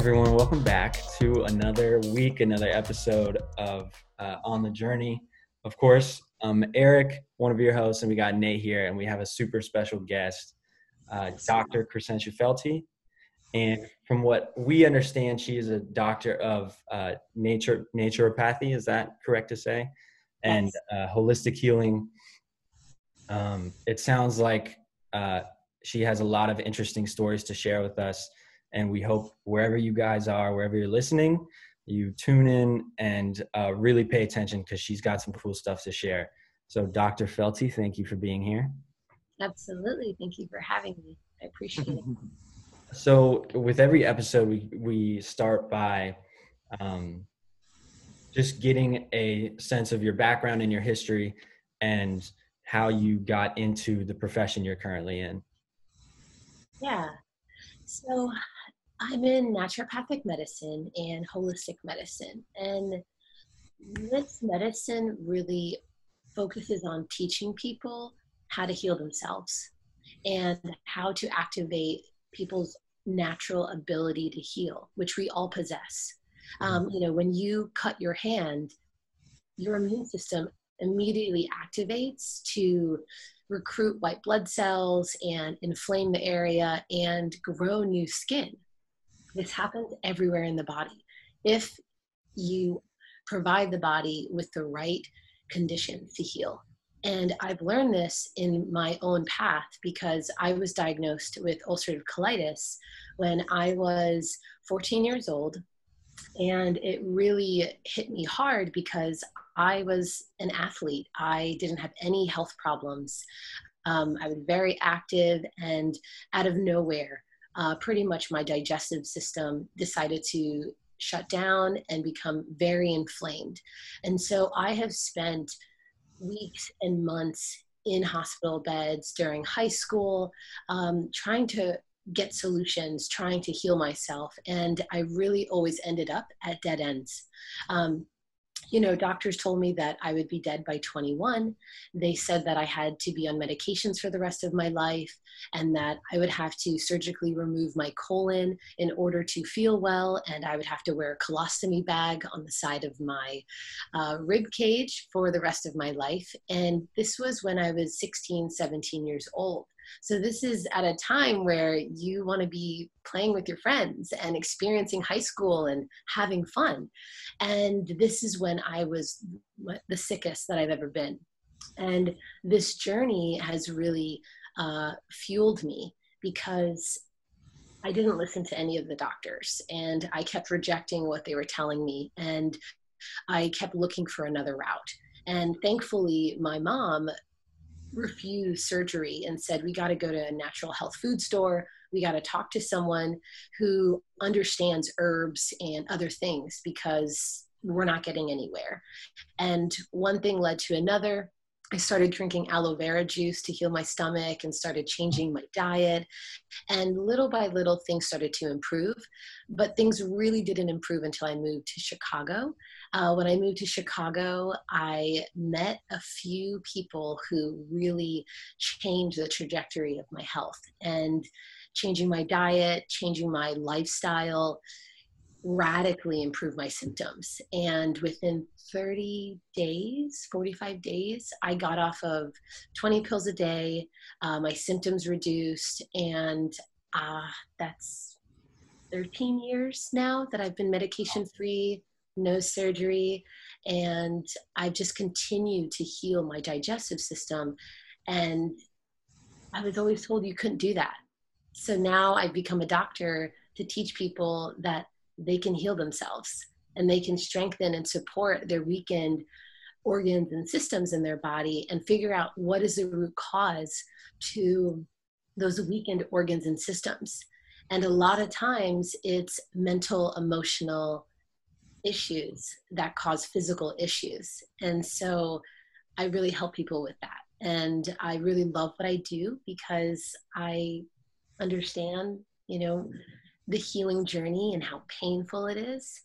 everyone, welcome back to another week, another episode of uh, On the Journey. Of course, I'm Eric, one of your hosts, and we got Nate here, and we have a super special guest, uh, Dr. Crescentia Felty. And from what we understand, she is a doctor of uh, nature naturopathy. Is that correct to say? And uh, holistic healing. Um, it sounds like uh, she has a lot of interesting stories to share with us. And we hope wherever you guys are, wherever you're listening, you tune in and uh, really pay attention because she's got some cool stuff to share. So, Dr. Felty, thank you for being here. Absolutely. Thank you for having me. I appreciate it. So, with every episode, we, we start by um, just getting a sense of your background and your history and how you got into the profession you're currently in. Yeah. So, I'm in naturopathic medicine and holistic medicine. And this medicine really focuses on teaching people how to heal themselves and how to activate people's natural ability to heal, which we all possess. Um, you know, when you cut your hand, your immune system immediately activates to recruit white blood cells and inflame the area and grow new skin. This happens everywhere in the body. If you provide the body with the right conditions to heal. And I've learned this in my own path because I was diagnosed with ulcerative colitis when I was 14 years old. And it really hit me hard because I was an athlete. I didn't have any health problems. Um, I was very active, and out of nowhere, uh, pretty much my digestive system decided to shut down and become very inflamed. And so I have spent weeks and months in hospital beds during high school, um, trying to get solutions, trying to heal myself. And I really always ended up at dead ends. Um, you know, doctors told me that I would be dead by 21. They said that I had to be on medications for the rest of my life and that I would have to surgically remove my colon in order to feel well. And I would have to wear a colostomy bag on the side of my uh, rib cage for the rest of my life. And this was when I was 16, 17 years old. So this is at a time where you want to be playing with your friends and experiencing high school and having fun. And this is when I was the sickest that I've ever been. And this journey has really uh, fueled me because I didn't listen to any of the doctors and I kept rejecting what they were telling me and I kept looking for another route. And thankfully, my mom refused surgery and said, We got to go to a natural health food store. We got to talk to someone who understands herbs and other things because we're not getting anywhere. And one thing led to another. I started drinking aloe vera juice to heal my stomach and started changing my diet. And little by little, things started to improve. But things really didn't improve until I moved to Chicago. Uh, when I moved to Chicago, I met a few people who really changed the trajectory of my health and changing my diet, changing my lifestyle, radically improved my symptoms. And within 30 days, 45 days, I got off of 20 pills a day. Uh, my symptoms reduced, and uh, that's 13 years now that I've been medication free, no surgery, and I've just continued to heal my digestive system. And I was always told you couldn't do that. So now I've become a doctor to teach people that they can heal themselves and they can strengthen and support their weakened organs and systems in their body and figure out what is the root cause to those weakened organs and systems. And a lot of times it's mental, emotional issues that cause physical issues. And so I really help people with that. And I really love what I do because I understand, you know, the healing journey and how painful it is.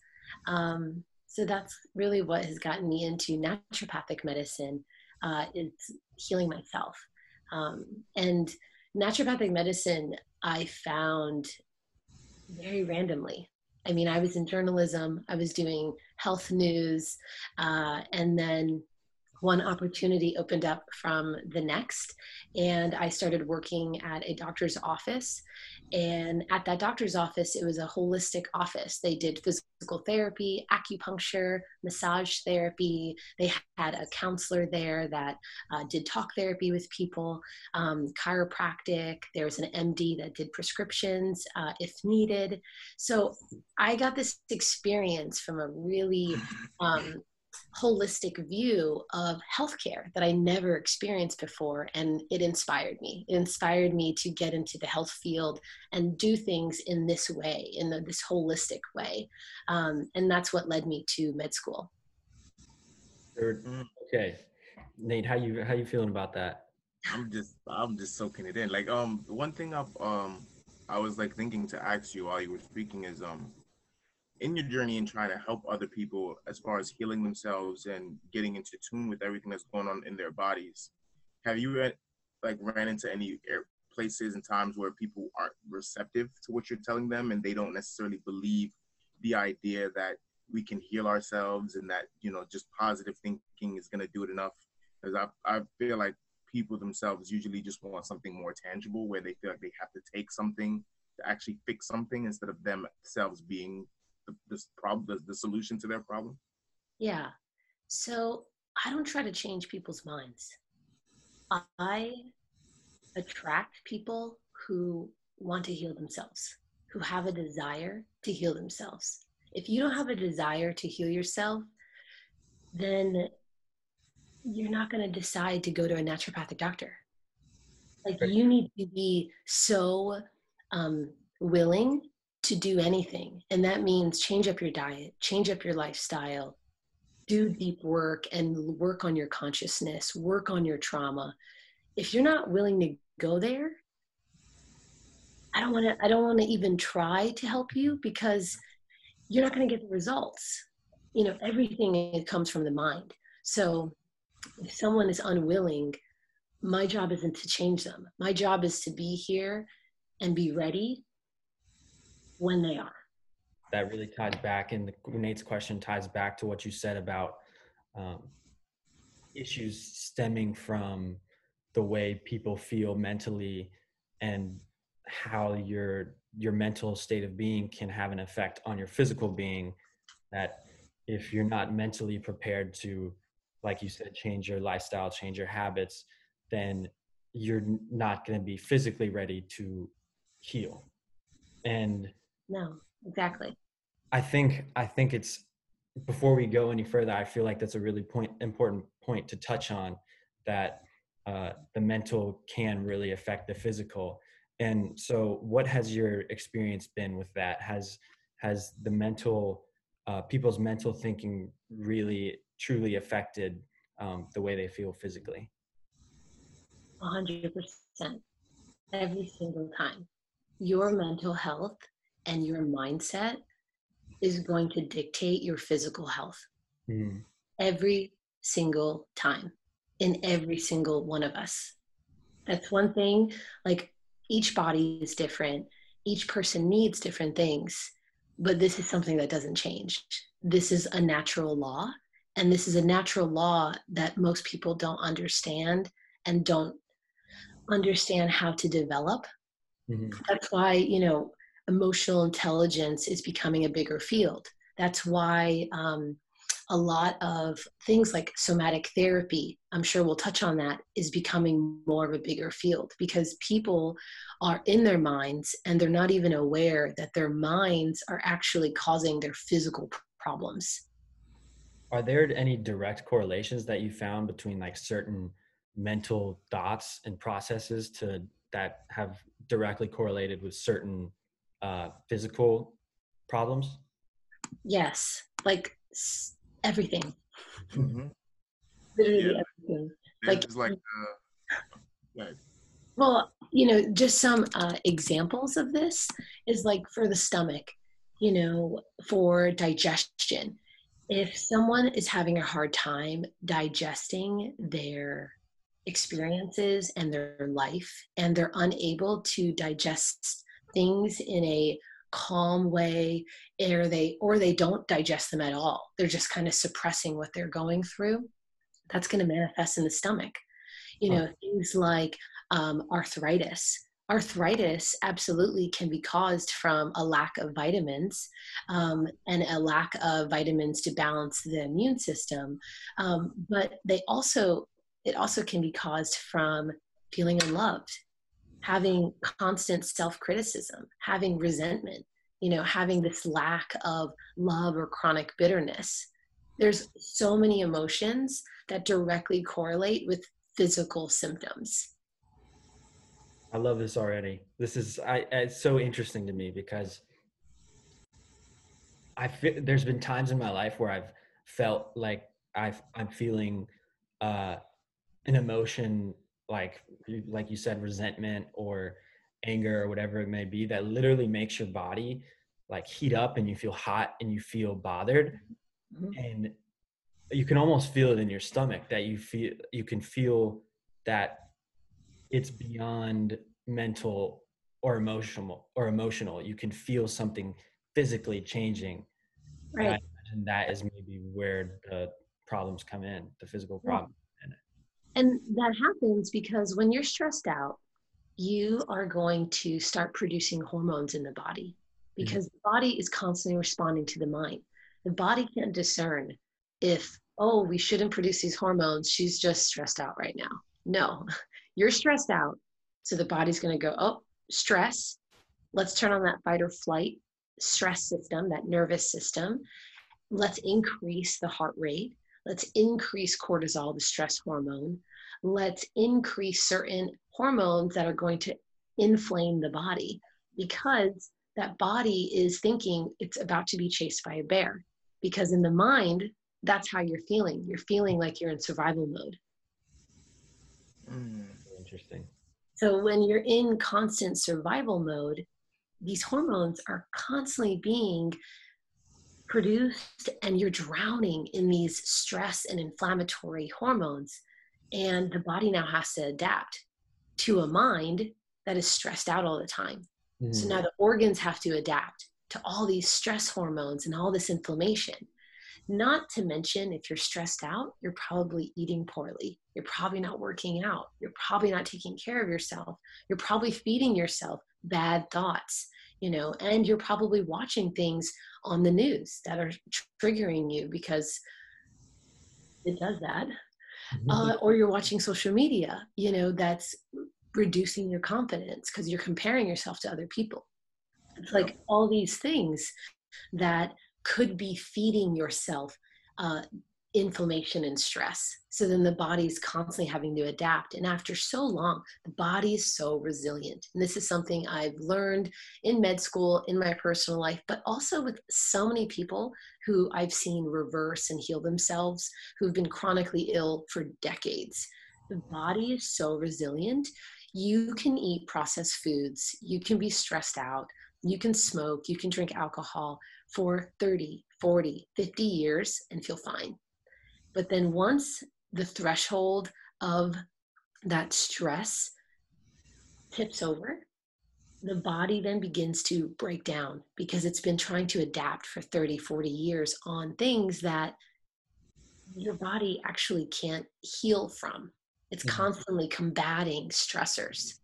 Um, so that's really what has gotten me into naturopathic medicine. Uh, it's healing myself. Um, and naturopathic medicine I found very randomly. I mean, I was in journalism, I was doing health news, uh, and then one opportunity opened up from the next and i started working at a doctor's office and at that doctor's office it was a holistic office. They did physical therapy acupuncture massage therapy. They had a counselor there that uh, did talk therapy with people um, chiropractic. There was an md that did prescriptions uh, if needed. So i got this experience from a really um, holistic view of healthcare that I never experienced before. And it inspired me. It inspired me to get into the health field and do things in this way, in the, this holistic way. Um, and that's what led me to med school. Okay. Nate, how you how you feeling about that? I'm just I'm just soaking it in. Like um one thing I've um I was like thinking to ask you while you were speaking is um in your journey and trying to help other people as far as healing themselves and getting into tune with everything that's going on in their bodies have you uh, like ran into any places and times where people aren't receptive to what you're telling them and they don't necessarily believe the idea that we can heal ourselves and that you know just positive thinking is going to do it enough? Because I, I feel like people themselves usually just want something more tangible where they feel like they have to take something to actually fix something instead of themselves being the, this problem, the, the solution to their problem? Yeah. So I don't try to change people's minds. I attract people who want to heal themselves, who have a desire to heal themselves. If you don't have a desire to heal yourself, then you're not going to decide to go to a naturopathic doctor. Like you need to be so um, willing to do anything. And that means change up your diet, change up your lifestyle, do deep work and work on your consciousness, work on your trauma. If you're not willing to go there, I don't want to I don't want to even try to help you because you're not going to get the results. You know, everything comes from the mind. So if someone is unwilling, my job isn't to change them. My job is to be here and be ready when they are. That really ties back, and Nate's question ties back to what you said about um, issues stemming from the way people feel mentally and how your your mental state of being can have an effect on your physical being that if you're not mentally prepared to like you said change your lifestyle change your habits then you're not going to be physically ready to heal and no exactly. I think i think it's before we go any further i feel like that's a really point important point to touch on that uh, the mental can really affect the physical. And so what has your experience been with that? Has has the mental uh, people's mental thinking really truly affected um, the way they feel physically? 100% every single time. Your mental health and your mindset is going to dictate your physical health mm. every single time in every single one of us. That's one thing. Like each body is different, each person needs different things, but this is something that doesn't change. This is a natural law, and this is a natural law that most people don't understand and don't understand how to develop. Mm-hmm. That's why, you know, emotional intelligence is becoming a bigger field. That's why um, a lot of things like somatic therapy, I'm sure we'll touch on that, is becoming more of a bigger field because people are in their minds and they're not even aware that their minds are actually causing their physical problems. Are there any direct correlations that you found between like certain mental thoughts and processes to that have directly correlated with certain uh, physical problems? Yes, like everything. Mm-hmm. Literally yeah. everything. Like, like uh, well, you know, just some uh, examples of this is like for the stomach, you know, for digestion. If someone is having a hard time digesting their experiences and their life and they're unable to digest things in a calm way or they or they don't digest them at all. They're just kind of suppressing what they're going through. That's going to manifest in the stomach. You know things like um, arthritis. Arthritis absolutely can be caused from a lack of vitamins um, and a lack of vitamins to balance the immune system. Um, but they also it also can be caused from feeling unloved having constant self-criticism having resentment you know having this lack of love or chronic bitterness there's so many emotions that directly correlate with physical symptoms I love this already. This is I it's so interesting to me because I feel there's been times in my life where I've felt like I've I'm feeling uh an emotion like like you said resentment or anger or whatever it may be that literally makes your body like heat up and you feel hot and you feel bothered. Mm-hmm. and you can almost feel it in your stomach that you feel you can feel that it's beyond mental or emotional or emotional. You can feel something physically changing. Right. and that is maybe where the problems come in the physical problem. And that happens because when you're stressed out you are going to start producing hormones in the body mm-hmm. because mm-hmm. the body is constantly responding to the mind. The body can't discern if oh we shouldn't produce these hormones. She's just stressed out right now. No you're stressed out. So the body's going to go oh stress. Let's turn on that fight or flight stress system that nervous system. Let's increase the heart rate let's increase cortisol the stress hormone. Let's increase certain hormones that are going to inflame the body because that body is thinking it's about to be chased by a bear because in the mind that's how you're feeling. You're feeling like you're in survival mode. Mm, interesting. So when you're in constant survival mode these hormones are constantly being produced and you're drowning in these stress and inflammatory hormones and the body now has to adapt to a mind that is stressed out all the time mm-hmm. so now the organs have to adapt to all these stress hormones and all this inflammation not to mention, if you're stressed out, you're probably eating poorly. You're probably not working out. You're probably not taking care of yourself. You're probably feeding yourself bad thoughts, you know, and you're probably watching things on the news that are triggering you because it does that. Mm-hmm. Uh, or you're watching social media, you know, that's reducing your confidence because you're comparing yourself to other people. It's like all these things that could be feeding yourself uh, inflammation and stress. So then the body's constantly having to adapt. And after so long, the body is so resilient. And this is something I've learned in med school, in my personal life, but also with so many people who I've seen reverse and heal themselves who've been chronically ill for decades. The body is so resilient. You can eat processed foods, you can be stressed out, you can smoke, you can drink alcohol, for 30, 40, 50 years and feel fine. But then once the threshold of that stress tips over, the body then begins to break down because it's been trying to adapt for 30, 40 years on things that your body actually can't heal from. It's mm-hmm. constantly combating stressors.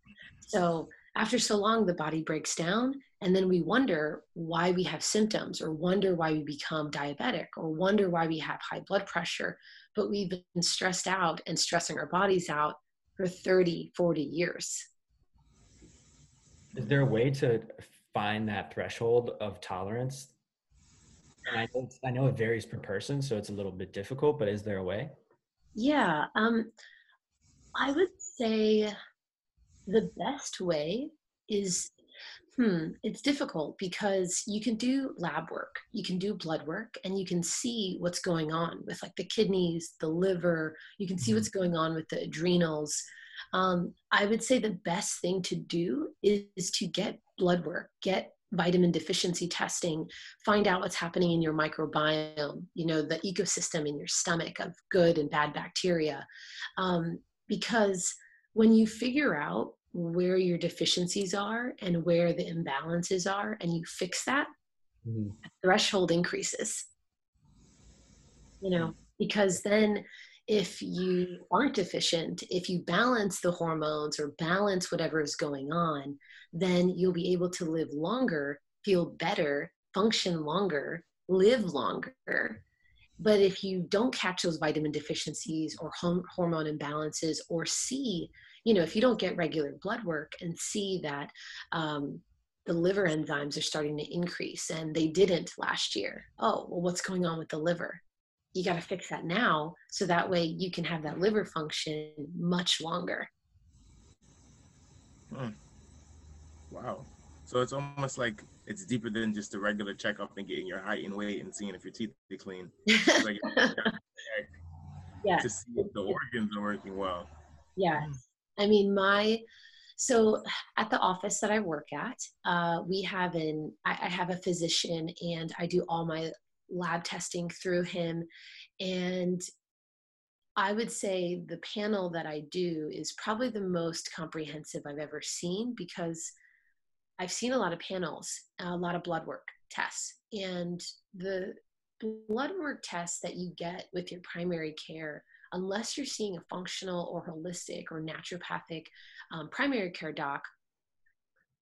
So after so long, the body breaks down and then we wonder why we have symptoms or wonder why we become diabetic or wonder why we have high blood pressure. But we've been stressed out and stressing our bodies out for 30, 40 years. Is there a way to find that threshold of tolerance? I know, I know it varies per person, so it's a little bit difficult, but is there a way? Yeah. Um, I would say the best way is Hmm, it's difficult because you can do lab work, you can do blood work, and you can see what's going on with like the kidneys, the liver, you can see mm-hmm. what's going on with the adrenals. Um, I would say the best thing to do is, is to get blood work, get vitamin deficiency testing, find out what's happening in your microbiome, you know, the ecosystem in your stomach of good and bad bacteria. Um, because when you figure out where your deficiencies are and where the imbalances are and you fix that mm-hmm. threshold increases you know because then if you aren't deficient if you balance the hormones or balance whatever is going on then you'll be able to live longer feel better function longer live longer but if you don't catch those vitamin deficiencies or hormone imbalances or see you know if you don't get regular blood work and see that um, the liver enzymes are starting to increase and they didn't last year oh well what's going on with the liver? You got to fix that now so that way you can have that liver function much longer. Hmm. wow. So it's almost like it's deeper than just a regular checkup and getting your height and weight and seeing if your teeth are clean. Like yeah to see if the organs are working well. Yeah I mean, my so at the office that I work at, uh, we have an I, I have a physician, and I do all my lab testing through him, and I would say the panel that I do is probably the most comprehensive I've ever seen because I've seen a lot of panels, a lot of blood work tests, and the blood work tests that you get with your primary care unless you're seeing a functional or holistic or naturopathic um, primary care doc,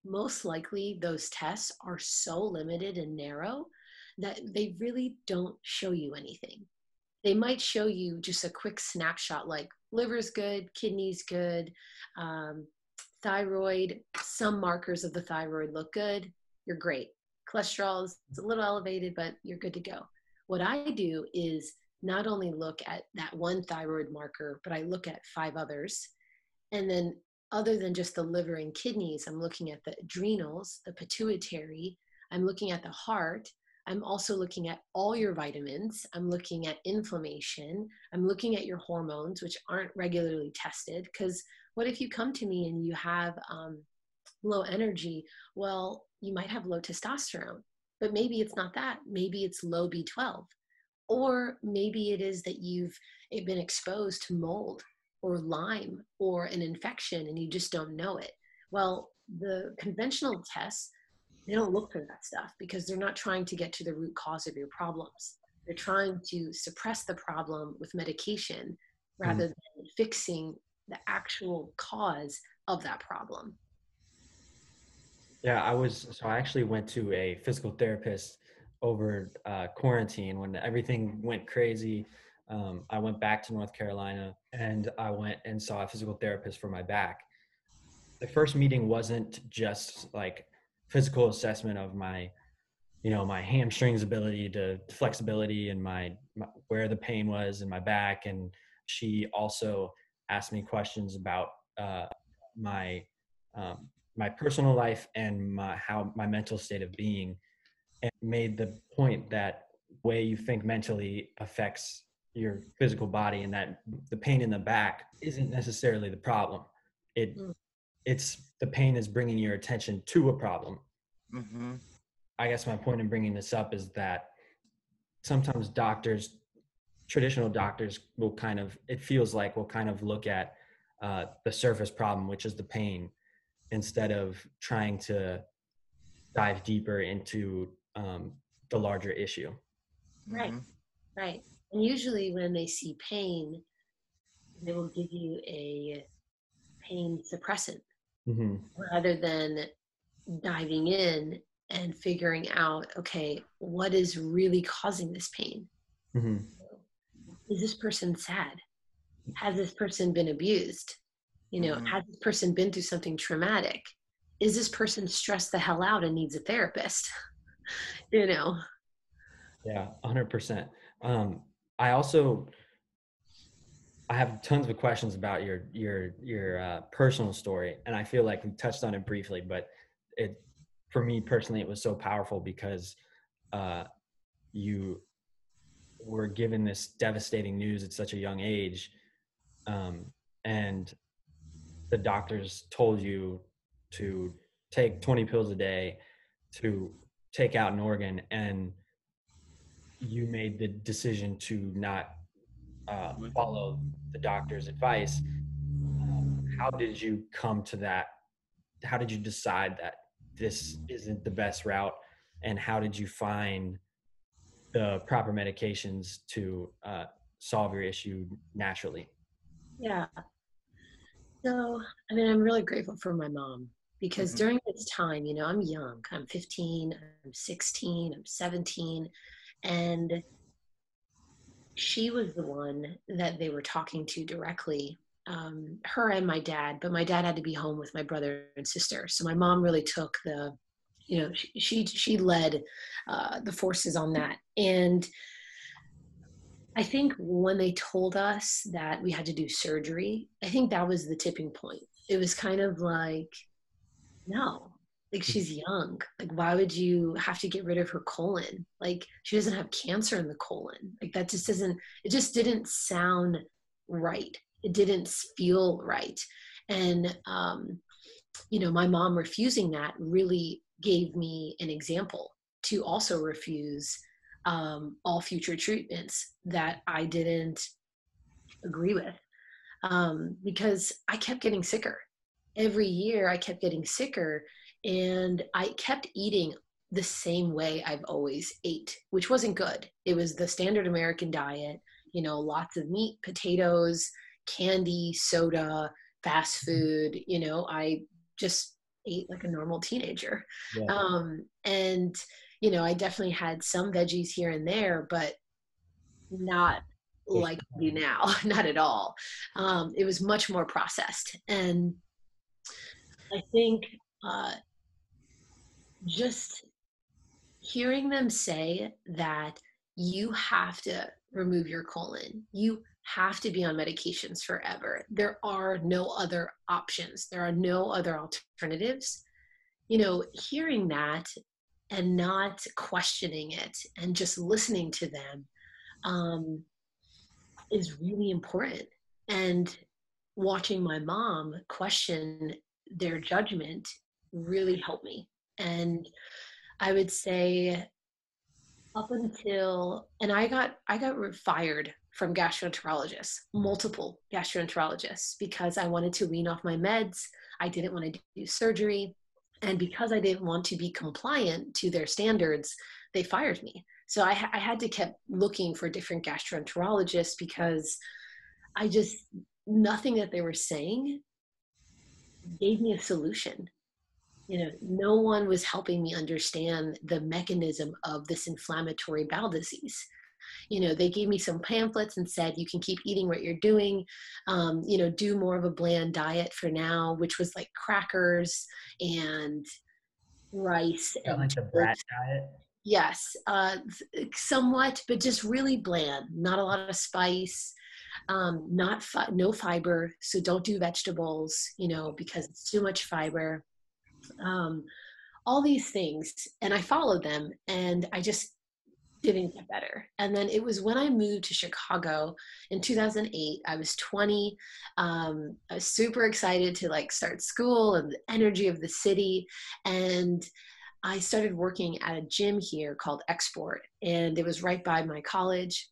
most likely those tests are so limited and narrow that they really don't show you anything. They might show you just a quick snapshot like liver's good, kidney's good, um, thyroid, some markers of the thyroid look good, you're great. Cholesterol is a little elevated, but you're good to go. What I do is not only look at that one thyroid marker, but I look at five others. And then, other than just the liver and kidneys, I'm looking at the adrenals, the pituitary, I'm looking at the heart. I'm also looking at all your vitamins. I'm looking at inflammation. I'm looking at your hormones, which aren't regularly tested. Because what if you come to me and you have um, low energy? Well, you might have low testosterone, but maybe it's not that. Maybe it's low B12 or maybe it is that you've been exposed to mold or Lyme or an infection and you just don't know it. Well, the conventional tests, they don't look for that stuff because they're not trying to get to the root cause of your problems. They're trying to suppress the problem with medication rather mm. than fixing the actual cause of that problem. Yeah, I was so I actually went to a physical therapist over uh, quarantine when everything went crazy. Um, I went back to North Carolina and I went and saw a physical therapist for my back. The first meeting wasn't just like physical assessment of my, you know, my hamstrings ability to flexibility and my, my where the pain was in my back. And she also asked me questions about uh, my um, my personal life and my how my mental state of being and made the point that way you think mentally affects your physical body and that the pain in the back isn't necessarily the problem it mm. it's the pain is bringing your attention to a problem mm-hmm. i guess my point in bringing this up is that sometimes doctors traditional doctors will kind of it feels like will kind of look at uh, the surface problem which is the pain instead of trying to dive deeper into um, the larger issue. Right, mm-hmm. right. And usually, when they see pain, they will give you a pain suppressant mm-hmm. rather than diving in and figuring out okay, what is really causing this pain? Mm-hmm. Is this person sad? Has this person been abused? You know, mm-hmm. has this person been through something traumatic? Is this person stressed the hell out and needs a therapist? you know. Yeah 100% um i also i have tons of questions about your your your uh, personal story and i feel like we touched on it briefly but it for me personally it was so powerful because uh you were given this devastating news at such a young age um and the doctors told you to take 20 pills a day to take out an organ and you made the decision to not uh, follow the doctor's advice how did you come to that? How did you decide that this isn't the best route? And how did you find the proper medications to uh, solve your issue naturally? Yeah. So i mean i'm really grateful for my mom because mm-hmm. during this time you know i'm young i'm 15 i'm 16 i'm 17 and she was the one that they were talking to directly um, her and my dad but my dad had to be home with my brother and sister. So my mom really took the you know she she, she led uh, the forces on that. And i think when they told us that we had to do surgery i think that was the tipping point. It was kind of like no like she's young. Like why would you have to get rid of her colon? Like she doesn't have cancer in the colon. Like that just doesn't it just didn't sound right. It didn't feel right. And um you know my mom refusing that really gave me an example to also refuse um, all future treatments that I didn't agree with. Um, because I kept getting sicker. Every year I kept getting sicker and I kept eating the same way I've always ate, which wasn't good. It was the standard American diet, you know, lots of meat, potatoes, candy, soda, fast mm-hmm. food. You know, I just ate like a normal teenager. Yeah. Um, and, you know, I definitely had some veggies here and there, but not like you now, not at all. Um, it was much more processed. And I think uh, just hearing them say that you have to remove your colon, you have to be on medications forever. There are no other options, there are no other alternatives. You know, hearing that and not questioning it and just listening to them um, is really important. And watching my mom question their judgment really helped me. And I would say up until and I got I got fired from gastroenterologists, multiple gastroenterologists, because I wanted to wean off my meds. I didn't want to do surgery. And because I didn't want to be compliant to their standards, they fired me. So I, I had to keep looking for different gastroenterologists because I just, nothing that they were saying gave me a solution. You know, no one was helping me understand the mechanism of this inflammatory bowel disease. You know they gave me some pamphlets and said you can keep eating what you're doing. Um, you know do more of a bland diet for now which was like crackers and rice and like the brat diet? Yes uh, somewhat but just really bland not a lot of spice um, not fi- no fiber so don't do vegetables you know because it's too much fiber um, all these things and i followed them and i just didn't get better. And then it was when I moved to Chicago in 2008. I was 20. Um, I was super excited to like start school and the energy of the city. And I started working at a gym here called XSport, and it was right by my college.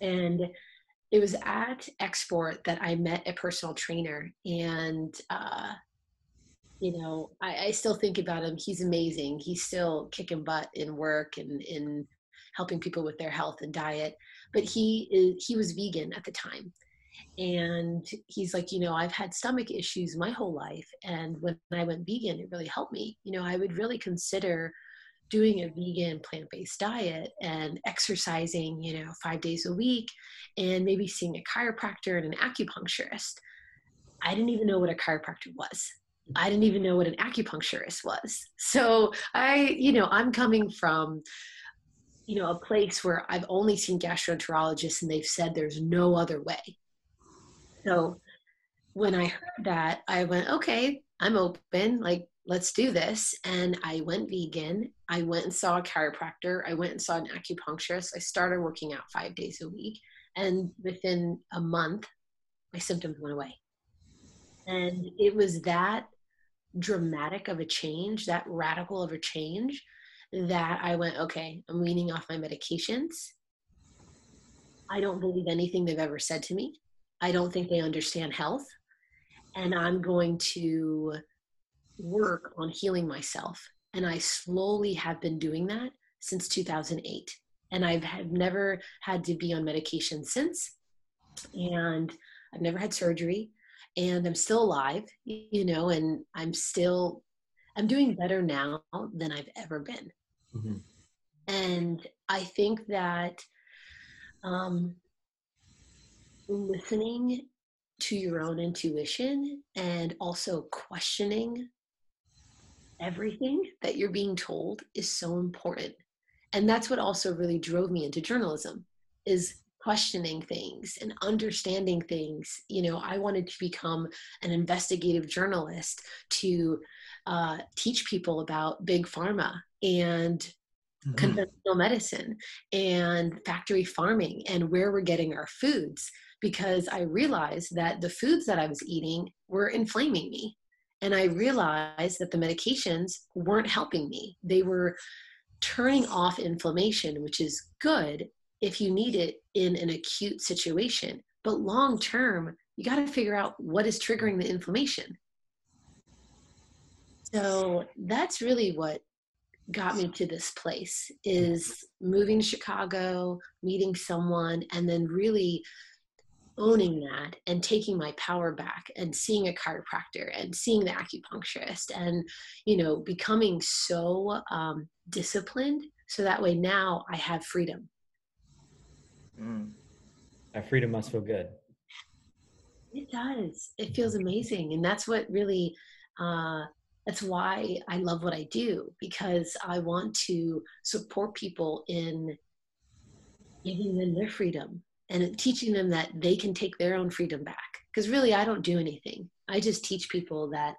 And it was at XSport that I met a personal trainer, and uh, you know, I, I, still think about him. He's amazing. He's still kicking butt in work and in helping people with their health and diet. But he is he was vegan at the time. And he's like, you know, I've had stomach issues my whole life. And when I went vegan, it really helped me. You know, I would really consider doing a vegan plant based diet and exercising, you know, five days a week and maybe seeing a chiropractor and an acupuncturist. I didn't even know what a chiropractor was. I didn't even know what an acupuncturist was. So I, you know, I'm coming from you know a place where i've only seen gastroenterologists and they've said there's no other way so when i heard that i went okay i'm open like let's do this and i went vegan i went and saw a chiropractor i went and saw an acupuncturist i started working out five days a week and within a month my symptoms went away and it was that dramatic of a change that radical of a change that I went, okay, I'm weaning off my medications. I don't believe anything they've ever said to me. I don't think they understand health. and I'm going to work on healing myself. And I slowly have been doing that since 2008. And I've have never had to be on medication since. And I've never had surgery. And I'm still alive, you know, and I'm still, I'm doing better now than I've ever been. Mm-hmm. And I think that um, listening to your own intuition and also questioning everything that you're being told is so important. And that's what also really drove me into journalism is questioning things and understanding things. You know i wanted to become an investigative journalist to uh, teach people about big pharma and mm-hmm. conventional medicine and factory farming and where we're getting our foods because i realized that the foods that i was eating were inflaming me and I realized that the medications weren't helping me. They were turning off inflammation, which is good if you need it in an acute situation. But long term, you got to figure out what is triggering the inflammation. So that's really what got me to this place is moving to Chicago, meeting someone, and then really owning that and taking my power back and seeing a chiropractor and seeing the acupuncturist and you know becoming so um, disciplined so that way now i have freedom. Mm. that freedom must feel good. It does. It feels amazing. And that's what really uh, that's why i love what i do because i want to support people in giving them their freedom and teaching them that they can take their own freedom back. Because really, I don't do anything. I just teach people that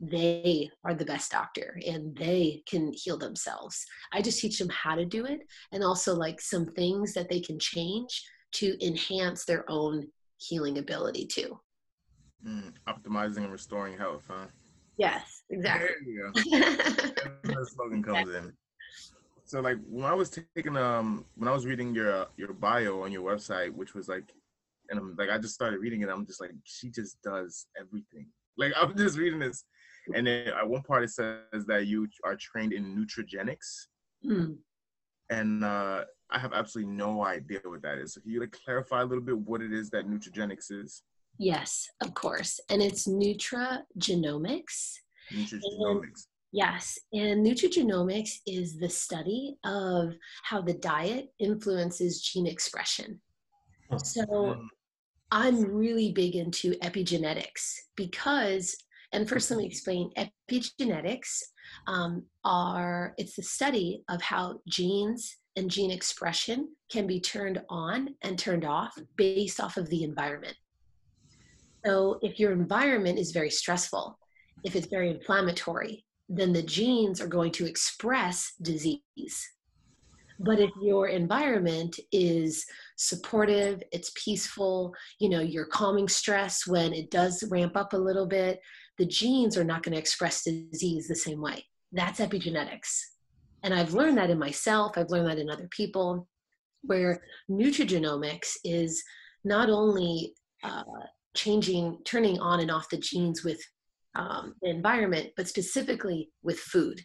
they are the best doctor and they can heal themselves. I just teach them how to do it and also like some things that they can change to enhance their own healing ability too. Mm, optimizing and restoring health, huh? Yes, exactly. There you go. the slogan comes in. So like when I was taking um when I was reading your uh, your bio on your website, which was like, and I'm like I just started reading it. I'm just like she just does everything. Like I'm just reading this, and then at one part it says that you are trained in nutrigenics, mm. and uh, I have absolutely no idea what that is. So can you like clarify a little bit what it is that nutrigenics is? Yes, of course, and it's nutrigenomics. Nutrigenomics. Yes, and nutrigenomics is the study of how the diet influences gene expression. So mm. I'm really big into epigenetics because, and first let me explain epigenetics um, are it's the study of how genes and gene expression can be turned on and turned off based off of the environment. So if your environment is very stressful, if it's very inflammatory, then the genes are going to express disease. But if your environment is supportive, it's peaceful, you know, you're calming stress when it does ramp up a little bit, the genes are not going to express disease the same way. That's epigenetics. And I've learned that in myself, I've learned that in other people, where nutrigenomics is not only uh, changing, turning on and off the genes with um, the environment, but specifically with food.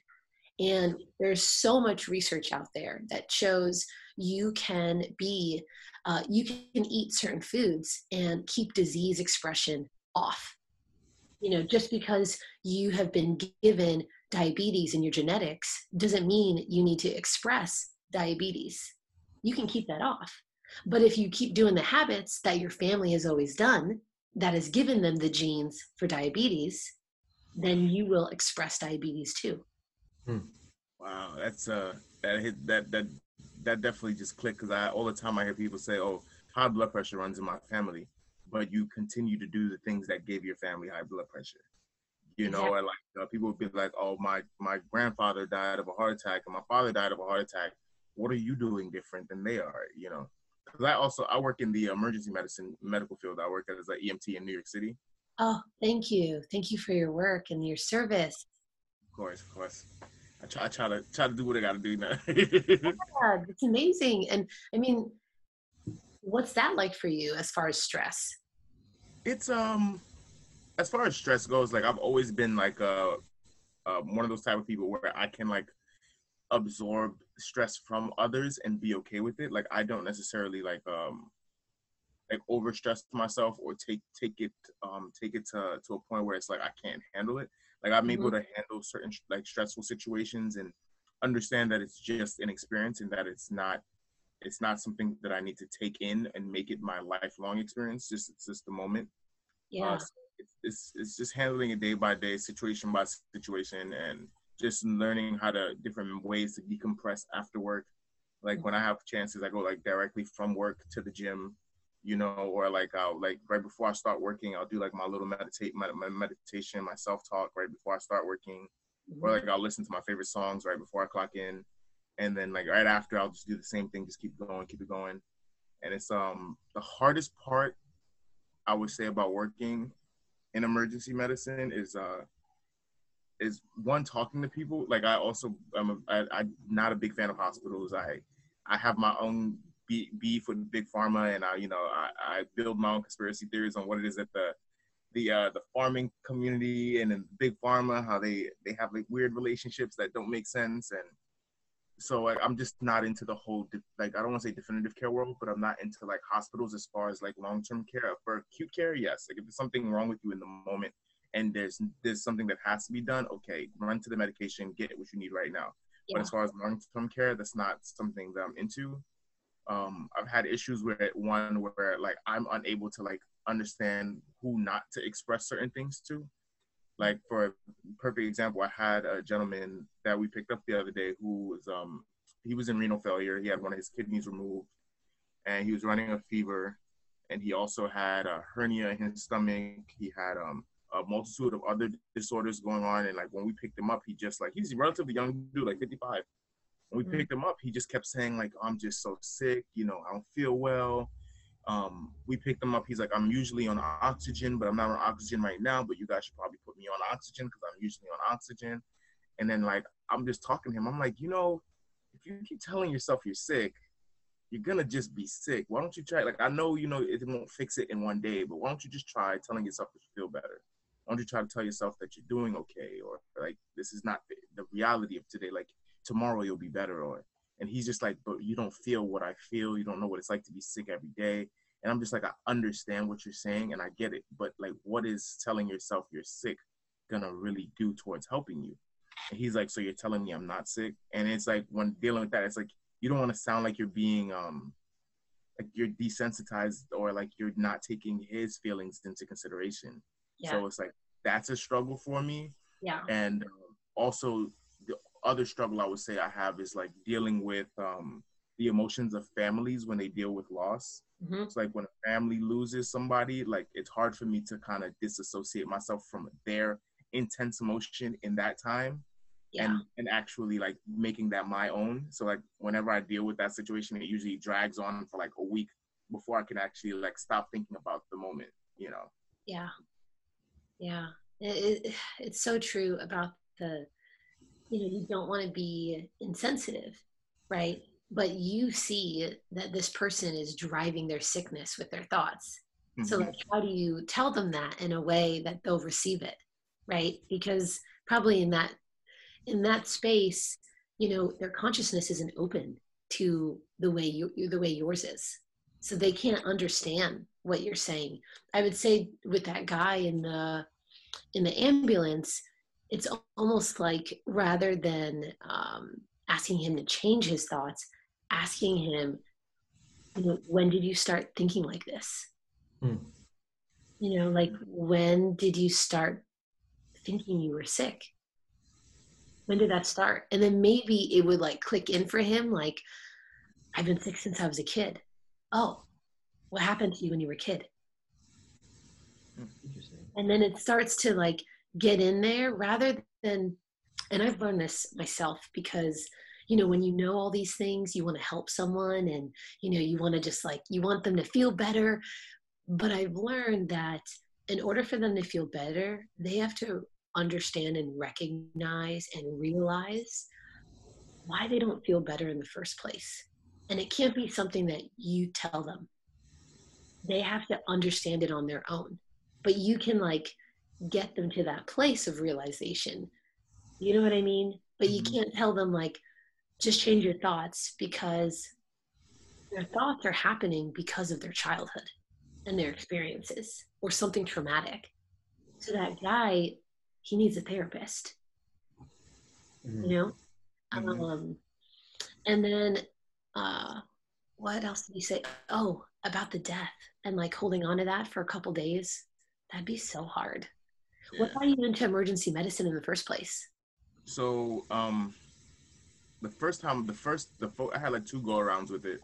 And there's so much research out there that shows you can be, uh, you can eat certain foods and keep disease expression off. You know, just because you have been given diabetes in your genetics doesn't mean you need to express diabetes. You can keep that off. But if you keep doing the habits that your family has always done, that has given them the genes for diabetes, then you will express diabetes too. Hmm. Wow, that's uh that hit that that that definitely just clicked because I all the time I hear people say, "Oh, high blood pressure runs in my family," but you continue to do the things that gave your family high blood pressure. You know, exactly. and like uh, people would be like, "Oh, my my grandfather died of a heart attack, and my father died of a heart attack. What are you doing different than they are?" You know, because I also I work in the emergency medicine medical field. I work as an EMT in New York City. Oh, thank you. Thank you for your work and your service. Of course, of course. I try, I try to try to do what I got to do now. yeah, it's amazing. And I mean, what's that like for you as far as stress? It's um, as far as stress goes, like I've always been like a, uh, one of those type of people where I can like absorb stress from others and be okay with it. Like I don't necessarily like um like overstress myself or take take it um take it to to a point where it's like I can't handle it. Like I'm mm-hmm. able to handle certain like stressful situations and understand that it's just an experience and that it's not it's not something that I need to take in and make it my lifelong experience. Just it's just the moment. Yeah. Uh, so it's, it's it's just handling it day by day, situation by situation, and just learning how to different ways to decompress after work. Like mm-hmm. when I have chances, I go like directly from work to the gym, you know, or like I'll like right before I start working, I'll do like my little meditate my, my meditation, my self talk right before I start working, mm-hmm. or like I'll listen to my favorite songs right before I clock in, and then like right after I'll just do the same thing, just keep going, keep it going, and it's um the hardest part I would say about working in emergency medicine is uh is one talking to people. Like I also I'm a, I, I'm not a big fan of hospitals. I I have my own beef with big pharma, and I you know I, I build my own conspiracy theories on what it is that the the uh, the farming community and big pharma how they they have like weird relationships that don't make sense and so like I'm just not into the whole like I don't want to say definitive care world, but I'm not into like hospitals as far as like long term care. For acute care, yes. Like if there's something wrong with you in the moment, and there's there's something that has to be done, okay, run to the medication, get what you need right now. Yeah. But as far as long term care, that's not something that I'm into. Um, I've had issues with one where like I'm unable to like understand who not to express certain things to. Like for a perfect example, I had a gentleman that we picked up the other day who was um he was in renal failure. He had one of his kidneys removed, and he was running a fever, and he also had a hernia in his stomach. He had um a multitude of other disorders going on. And like when we picked him up, he just like he's a relatively young dude, like 55. When we mm-hmm. picked him up, he just kept saying like, "I'm just so sick. You know, I don't feel well." Um, we picked him up. He's like, "I'm usually on oxygen, but I'm not on oxygen right now. But you guys should probably put me on oxygen because I'm usually on oxygen." And then like I'm just talking to him. I'm like, you know, if you keep telling yourself you're sick, you're gonna just be sick. Why don't you try? Like I know you know it won't fix it in one day, but why don't you just try telling yourself that you feel better? Why don't you try to tell yourself that you're doing okay or like this is not the reality of today like tomorrow you'll be better or and he's just like but you don't feel what i feel you don't know what it's like to be sick every day and i'm just like i understand what you're saying and i get it but like what is telling yourself you're sick gonna really do towards helping you and he's like so you're telling me i'm not sick and it's like when dealing with that it's like you don't want to sound like you're being um like you're desensitized or like you're not taking his feelings into consideration yeah. So it's like that's a struggle for me. Yeah. And uh, also other struggle I would say I have is like dealing with um, the emotions of families when they deal with loss. Mm-hmm. It's like when a family loses somebody, like it's hard for me to kind of disassociate myself from their intense emotion in that time. Yeah. and and actually like making that my own so like whenever i deal with that situation it usually drags on for like a week before i can actually like stop thinking about the moment you know yeah yeah it, it, it's so true about the you know you don't want to be insensitive right? But you see that this person is driving their sickness with their thoughts. Mm-hmm. so like how do you tell them that in a way that they'll receive it right? Because probably in that in that space you know their consciousness isn't open to the way you the way yours is. So they can't understand what you're saying. I would say with that guy in the in the ambulance, it's almost like rather than um, asking him to change his thoughts, asking him, you know, when did you start thinking like this? Hmm. You know, like when did you start thinking you were sick? When did that start? And then maybe it would like click in for him, like, I've been sick since I was a kid. Oh, what happened to you when you were a kid? and then it starts to like get in there rather than and i've learned this myself because you know when you know all these things you want to help someone and you know you want to just like you want them to feel better. But i've learned that in order for them to feel better they have to understand and recognize and realize why they don't feel better in the first place. And it can't be something that you tell them. They have to understand it on their own. But you can like get them to that place of realization. You know what I mean? But you Mhm. can't tell them like just change your thoughts because their thoughts are happening because of their childhood and their experiences or something traumatic. So that guy, he needs a therapist, Mhm. you know? Mhm. Um, and then uh, what else did he say? Oh, about the death and like holding on to that for a couple days. That'd be so hard. What Yeah. got you into emergency medicine in the first place? So um, the first time, the first, the fo- I had like two go arounds with it.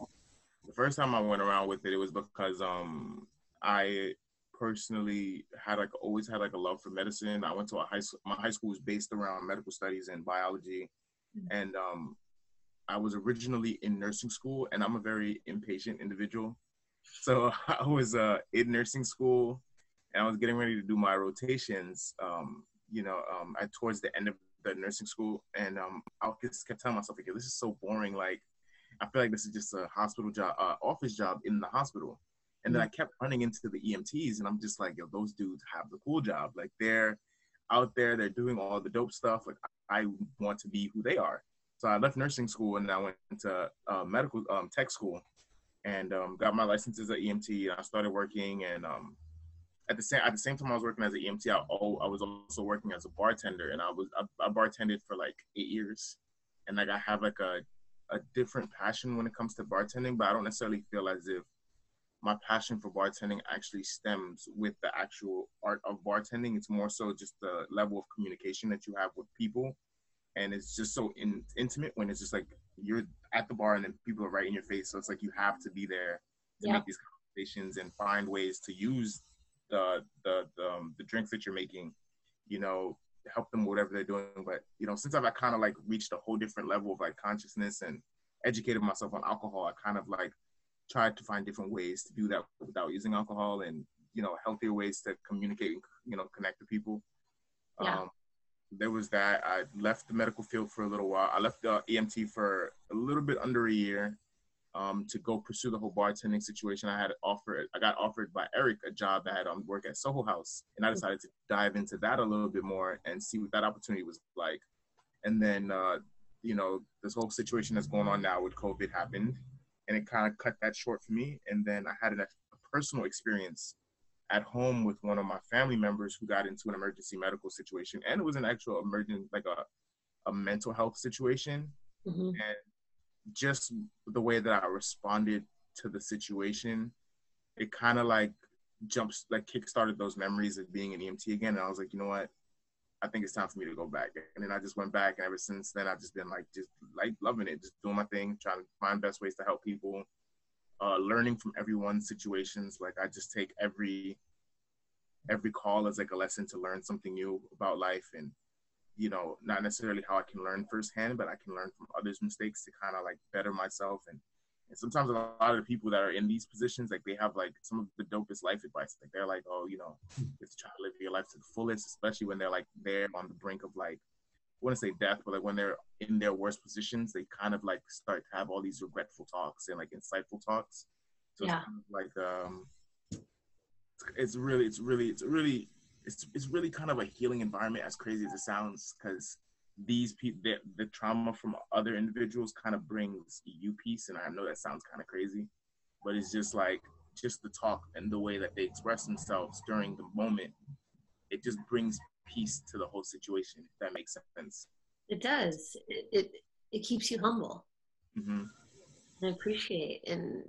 The first time I went around with it, it was because um, I personally had like always had like a love for medicine. I went to a high school. My high school was based around medical studies and biology, Mhm. and um, I was originally in nursing school, and I'm a very impatient individual. So I was uh, in nursing school, and I was getting ready to do my rotations. Um, you know, um, at towards the end of the nursing school, and um, I just kept telling myself, like, this is so boring. Like, I feel like this is just a hospital job, uh, office job in the hospital. And then I kept running into the EMTs, and I'm just like, yo, those dudes have the cool job. Like, they're out there, they're doing all the dope stuff. Like, I want to be who they are. So I left nursing school and I went to uh, medical um, tech school and um, got my license as an EMT. And I started working, and um, at the same at the same time I was working as an EMT, I, oh, I was also working as a bartender, and I was I, I bartended for like eight years, and like I have like a a different passion when it comes to bartending, but I don't necessarily feel as if my passion for bartending actually stems with the actual art of bartending. It's more so just the level of communication that you have with people. And it's just so in, intimate when it's just like you're at the bar and then people are right in your face. So it's like you have to be there to Yeah. make these conversations and find ways to use the the the, um, the drinks that you're making, you know, help them whatever they're doing. But you know, since I've kind of like reached a whole different level of like consciousness and educated myself on alcohol, I kind of like tried to find different ways to do that without using alcohol and you know healthier ways to communicate and you know connect to people Yeah. um, there was that i left the medical field for a little while i left the emt for a little bit under a year um, to go pursue the whole bartending situation i had offered i got offered by eric a job that had um, work at soho house and i decided to dive into that a little bit more and see what that opportunity was like and then uh, you know this whole situation that's going on now with covid happened and it kind of cut that short for me. And then I had an, a personal experience at home with one of my family members who got into an emergency medical situation, and it was an actual emergent, like a, a mental health situation. Mhm. And just the way that I responded to the situation, it kind of like jumps, like kickstarted those memories of being an EMT again. And I was like, you know what? I think it's time for me to go back. And then I just went back, and ever since then, I've just been like, just like loving it, just doing my thing, trying to find best ways to help people, uh, learning from everyone's situations. Like I just take every every call as like a lesson to learn something new about life, and you know, not necessarily how I can learn firsthand, but I can learn from others' mistakes to kind of like better myself and and sometimes a lot of the people that are in these positions, like they have like some of the dopest life advice. Like they're like, oh, you know, just try to live your life to the fullest, especially when they're like there on the brink of like, I want to say death, but like when they're in their worst positions, they kind of like start to have all these regretful talks and like insightful talks. So Yeah. it's kind of like um, it's really, it's really, it's really, it's it's really kind of a healing environment. As crazy as it sounds, because these people, the, the trauma from other individuals kind of brings you peace. And I know that sounds kind of crazy, but it's just like, just the talk and the way that they express themselves during the moment, it just brings peace to the whole situation, if that makes sense. It does. It, it it keeps you humble hmm and appreciate and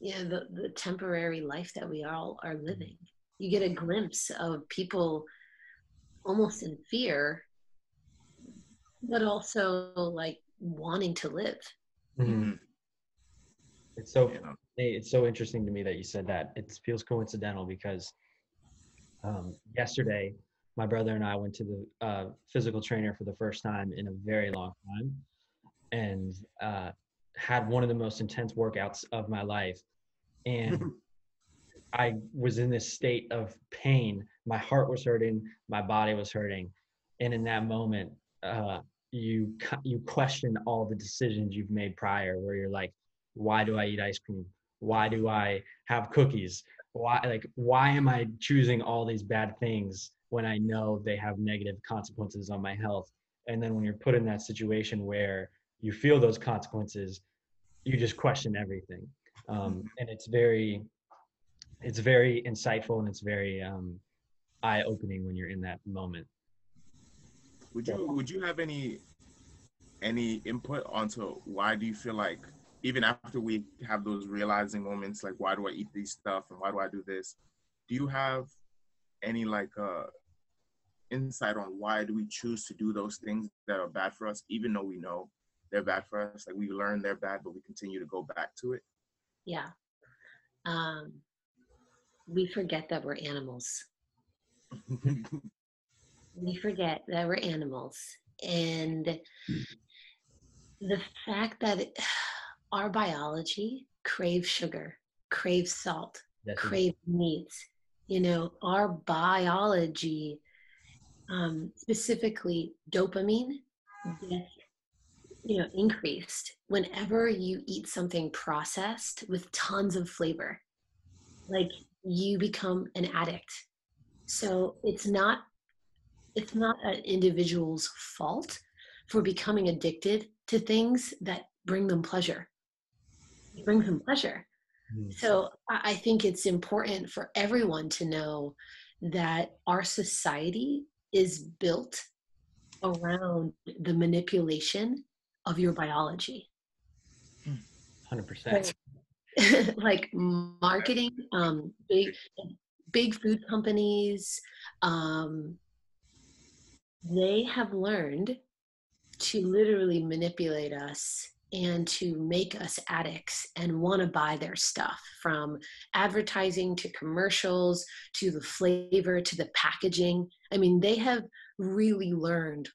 you know the, the temporary life that we all are living. You get a glimpse of people almost in fear, but also like wanting to live. Mhm. It's so You know? Hey, it's so interesting to me that you said that. It feels coincidental because um, yesterday my brother and I went to the uh, physical trainer for the first time in a very long time, and uh, had one of the most intense workouts of my life. And I was in this state of pain. My heart was hurting, my body was hurting, and in that moment, uh, you you question all the decisions you've made prior, where you're like, why do I eat ice cream? Why do I have cookies? Why like why am I choosing all these bad things when I know they have negative consequences on my health. And then when you're put in that situation where you feel those consequences, you just question everything. Um, and it's very, it's very insightful and it's very um, eye opening when you're in that moment. Would you would you have any any input onto why do you feel like even after we have those realizing moments like why do I eat these stuff and why do I do this? Do you have any like uh insight on why do we choose to do those things that are bad for us even though we know they're bad for us like we learn they're bad but we continue to go back to it yeah um we forget that we're animals. We forget that we're animals. And the fact that it, our biology craves sugar craves salt That's crave meats. You know our biology um, specifically dopamine gets you know increased whenever you eat something processed with tons of flavor. Like you become an addict so it's not it's not an individual's fault for becoming addicted to things that bring them pleasure it brings them pleasure Mhm. so I I think it's important for everyone to know that our society is built around the manipulation of your biology. 100%. like marketing, um, big big food companies, um, they have learned to literally manipulate us and to make us addicts and want to buy their stuff from advertising to commercials to the flavor to the packaging. I mean, they have really learned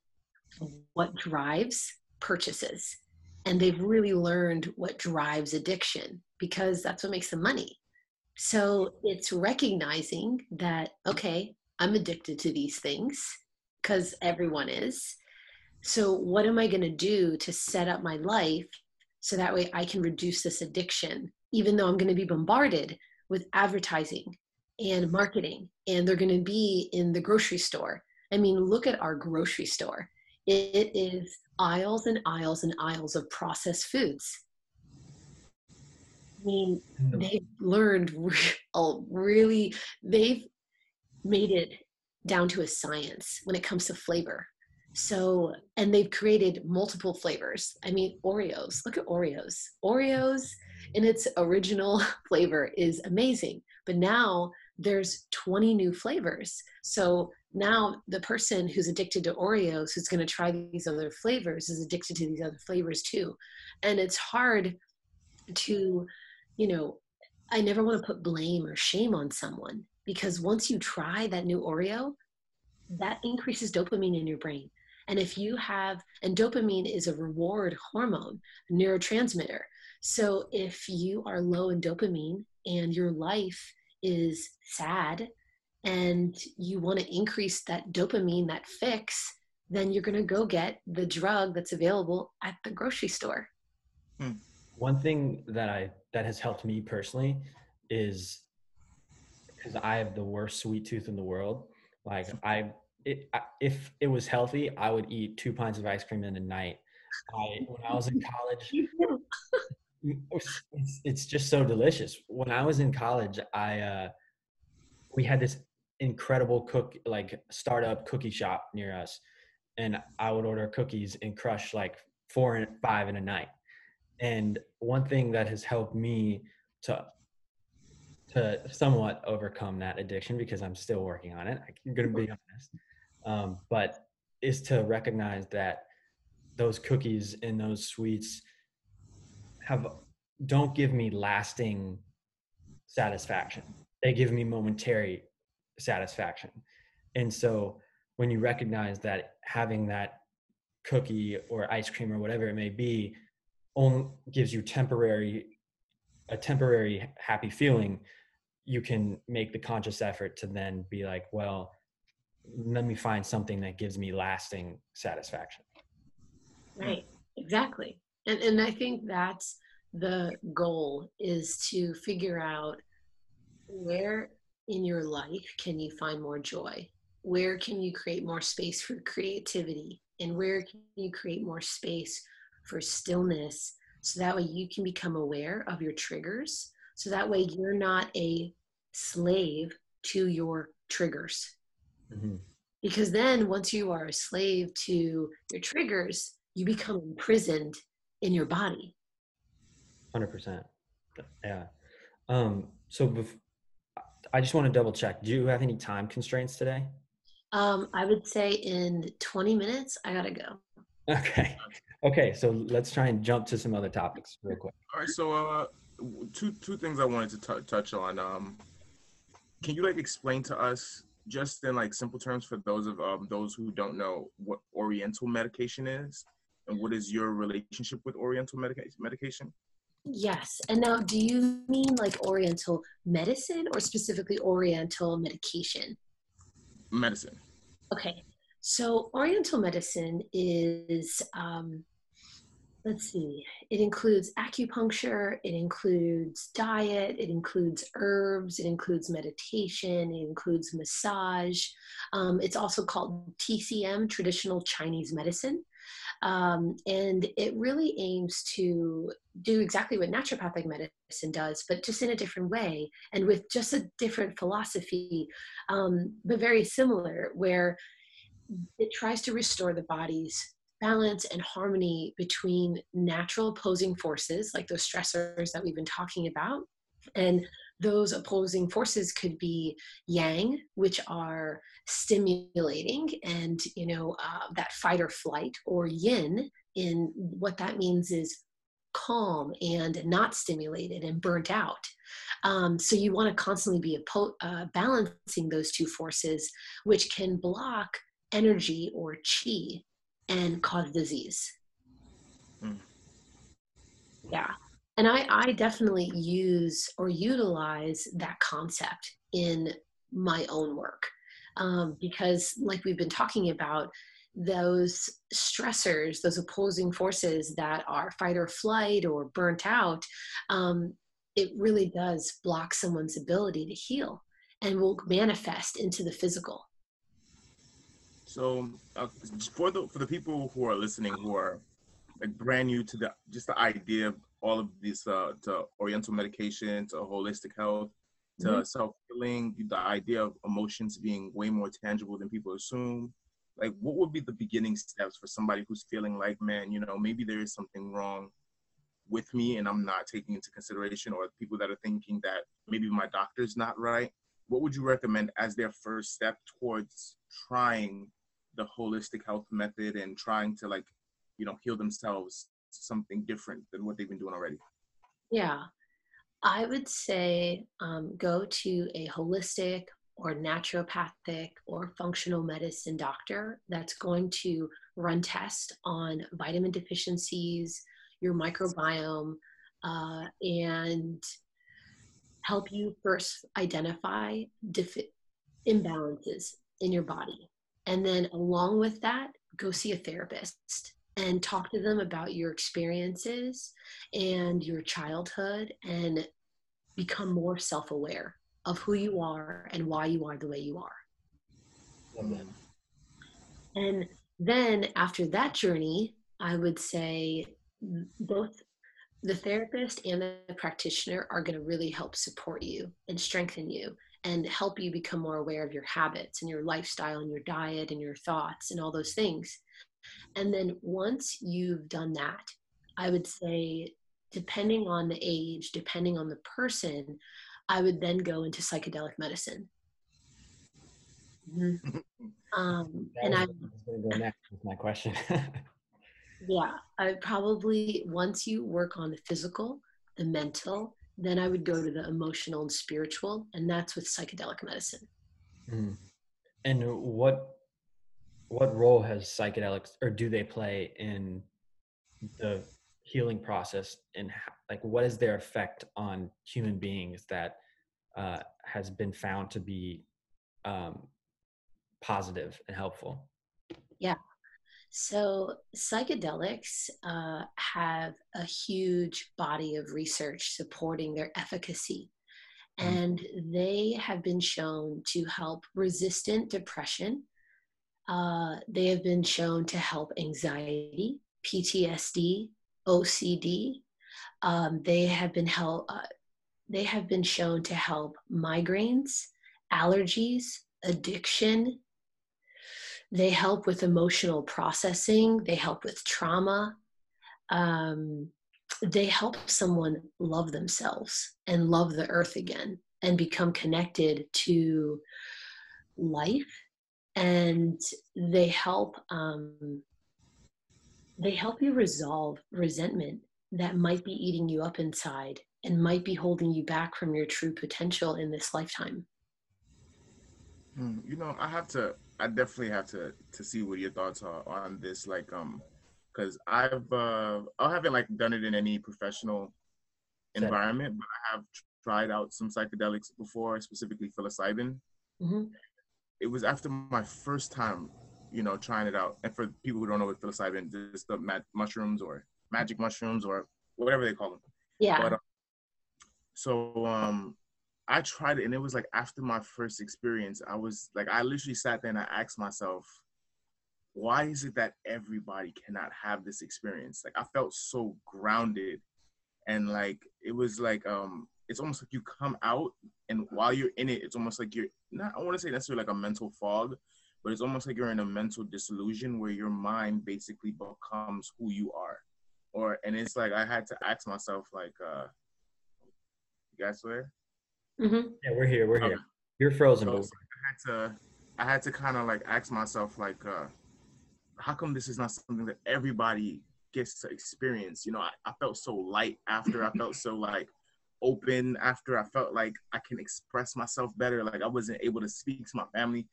what drives purchases and they've really learned what drives addiction because that's what makes them money. So it's recognizing that, okay, I'm addicted to these things because everyone is. So, what am I going to do to set up my life so that way I can reduce this addiction, even though I'm going to be bombarded with advertising and marketing, and they're going to be in the grocery store? I mean, look at our grocery store. It is aisles and aisles and aisles of processed foods. I mean, hmm. they've learned re- really, they've made it down to a science when it comes to flavor. So, and they've created multiple flavors. I mean, Oreos, look at Oreos. Oreos in its original flavor is amazing, but now there's 20 new flavors. So now the person who's addicted to Oreos, who's going to try these other flavors, is addicted to these other flavors too. And it's hard to, you know, I never want to put blame or shame on someone because once you try that new Oreo, that increases dopamine in your brain. And if you have, and dopamine is a reward hormone, neurotransmitter. So if you are low in dopamine and your life is sad and you want to increase that dopamine, that fix, then you're going to go get the drug that's available at the grocery store. One thing that I that has helped me personally is because I have the worst sweet tooth in the world. Like I, it, I, if it was healthy, I would eat two pints of ice cream in a night. I when I was in college, it's, it's just so delicious. When I was in college, I uh, we had this incredible cook like startup cookie shop near us, and I would order cookies and crush like four and five in a night. And one thing that has helped me to to somewhat overcome that addiction because I'm still working on it. I'm gonna be honest, um, but is to recognize that those cookies and those sweets have don't give me lasting satisfaction. They give me momentary satisfaction. And so when you recognize that having that cookie or ice cream or whatever it may be only gives you temporary a temporary happy feeling you can make the conscious effort to then be like well let me find something that gives me lasting satisfaction Right, exactly. And and I think that's the goal is to figure out where in your life can you find more joy? Where can you create more space for creativity? And where can you create more space for stillness so that way you can become aware of your triggers? So that way you're not a slave to your triggers. Mm-hmm. because then once you are a slave to your triggers you become imprisoned in your body. 100% yeah. Um so bef- i just want to double check. Do you have any time constraints today? Um i would say in 20 minutes i gotta go. Okay. Okay so let's try and jump to some other topics real quick. All right so uh two two things i wanted to t- touch on um can you like explain to us just in like simple terms for those of um, those who don't know what oriental medication is and what is your relationship with oriental medica- medication yes and now do you mean like oriental medicine or specifically oriental medication medicine okay so oriental medicine is um, let's see, it includes acupuncture, it includes diet, it includes herbs, it includes meditation, it includes massage. Um, it's also called TCM, traditional Chinese medicine. Um, and it really aims to do exactly what naturopathic medicine does, but just in a different way and with just a different philosophy, um, but very similar, where it tries to restore the body's balance and harmony between natural opposing forces, like those stressors that we've been talking about. And those opposing forces could be yang, which are stimulating and, you know, uh, that fight or flight, or yin, in what that means is calm and not stimulated and burnt out. Um, so you want to constantly be uh, balancing those two forces, which can block energy or chi and cause disease. Mm. Yeah. And I, I definitely use or utilize that concept in my own work um, because, like we've been talking about, those stressors, those opposing forces that are fight or flight or burnt out, um, it really does block someone's ability to heal and will manifest into the physical. So uh, for the for the people who are listening who are like brand new to the just the idea all of these uh, to Oriental medication to holistic health to mm-hmm. self healing, the idea of emotions being way more tangible than people assume. Like, what would be the beginning steps for somebody who's feeling like, man, you know, maybe there is something wrong with me and I'm not taking into consideration, or people that are thinking that maybe my doctor's not right. What would you recommend as their first step towards trying the holistic health method and trying to like you know heal themselves something different than what they've been doing already. Yeah. I would say um, go to a holistic or naturopathic or functional medicine doctor that's going to run tests on vitamin deficiencies your microbiome uh, and help you first identify defi- imbalances in your body. And then, along with that, go see a therapist and talk to them about your experiences and your childhood and become more self aware of who you are and why you are the way you are. And then, after that journey, I would say both the therapist and the practitioner are going to really help support you and strengthen you and help you become more aware of your habits and your lifestyle and your diet and your thoughts and all those things. And then once you've done that, I would say, depending on the age, depending on the person, I would then go into psychedelic medicine. Mm-hmm. Um, and I going to go next with my question. yeah, I probably once you work on the physical, the mental, then I would go to the emotional and spiritual, and that's with psychedelic medicine. Mm. And what what role has psychedelics, or do they play in the healing process? And like, what is their effect on human beings that uh, has been found to be um, positive and helpful? Yeah, so, psychedelics uh, have a huge body of research supporting their efficacy. and they have been shown to help resistant depression. Uh, they have been shown to help anxiety, PTSD, OCD. Um, they have been help. Uh, they have been shown to help migraines, allergies, addiction. They help with emotional processing. They help with trauma. Um, they help someone love themselves and love the earth again and become connected to life and they help um, they help you resolve resentment that might be eating you up inside and might be holding you back from your true potential in this lifetime hmm, you know i have to i definitely have to to see what your thoughts are on this like um because I've uh, I haven't like done it in any professional environment, but I have tried out some psychedelics before, specifically psilocybin. Mm-hmm. It was after my first time, you know, trying it out. And for people who don't know what psilocybin, just the mushrooms or magic mushrooms or whatever they call them. Yeah. But, uh, so um, I tried it, and it was like after my first experience, I was like, I literally sat there and I asked myself, why is it that everybody cannot have this experience? Like I felt so grounded and like it was like um it's almost like you come out and while you're in it, it's almost like you're not I want to say necessarily like a mental fog, but it's almost like you're in a mental disillusion where your mind basically becomes who you are. Or and it's like I had to ask myself like uh you guys swear? Mm-hmm. Yeah, we're here, we're here. Okay. You're frozen. So, I had to I had to kind of like ask myself like uh how come this is not something that everybody gets to experience? You know, I, I felt so light after. I felt so like open after. I felt like I can express myself better. Like I wasn't able to speak to my family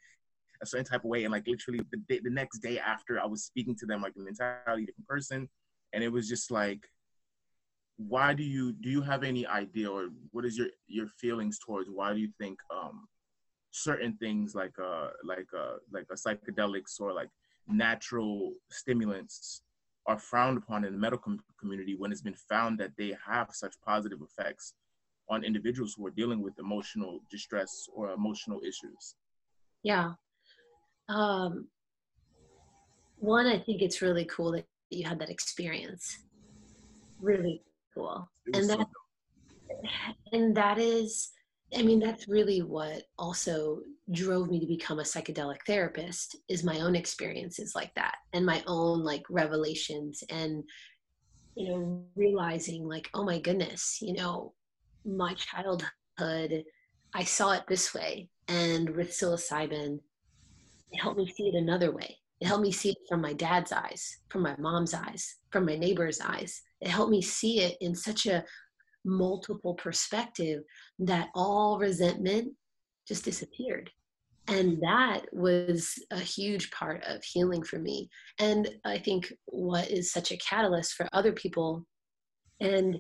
a certain type of way, and like literally the day, the next day after, I was speaking to them like an entirely different person, and it was just like why do you do you have any idea or what is your your feelings towards why do you think um certain things like uh like uh like a psychedelics or like natural stimulants are frowned upon in the medical community when it's been found that they have such positive effects on individuals who are dealing with emotional distress or emotional issues. Yeah. Um, one i think it's really cool that you had that experience. Really cool. And that and that is I mean, that's really what also drove me to become a psychedelic therapist is my own experiences like that and my own like revelations and you know realizing like oh my goodness you know my childhood i saw it this way and with psilocybin it helped me see it another way. It helped me see it from my dad's eyes from my mom's eyes from my neighbor's eyes. It helped me see it in such a multiple perspective that all resentment just disappeared. And that was a huge part of healing for me. And i think what is such a catalyst for other people. And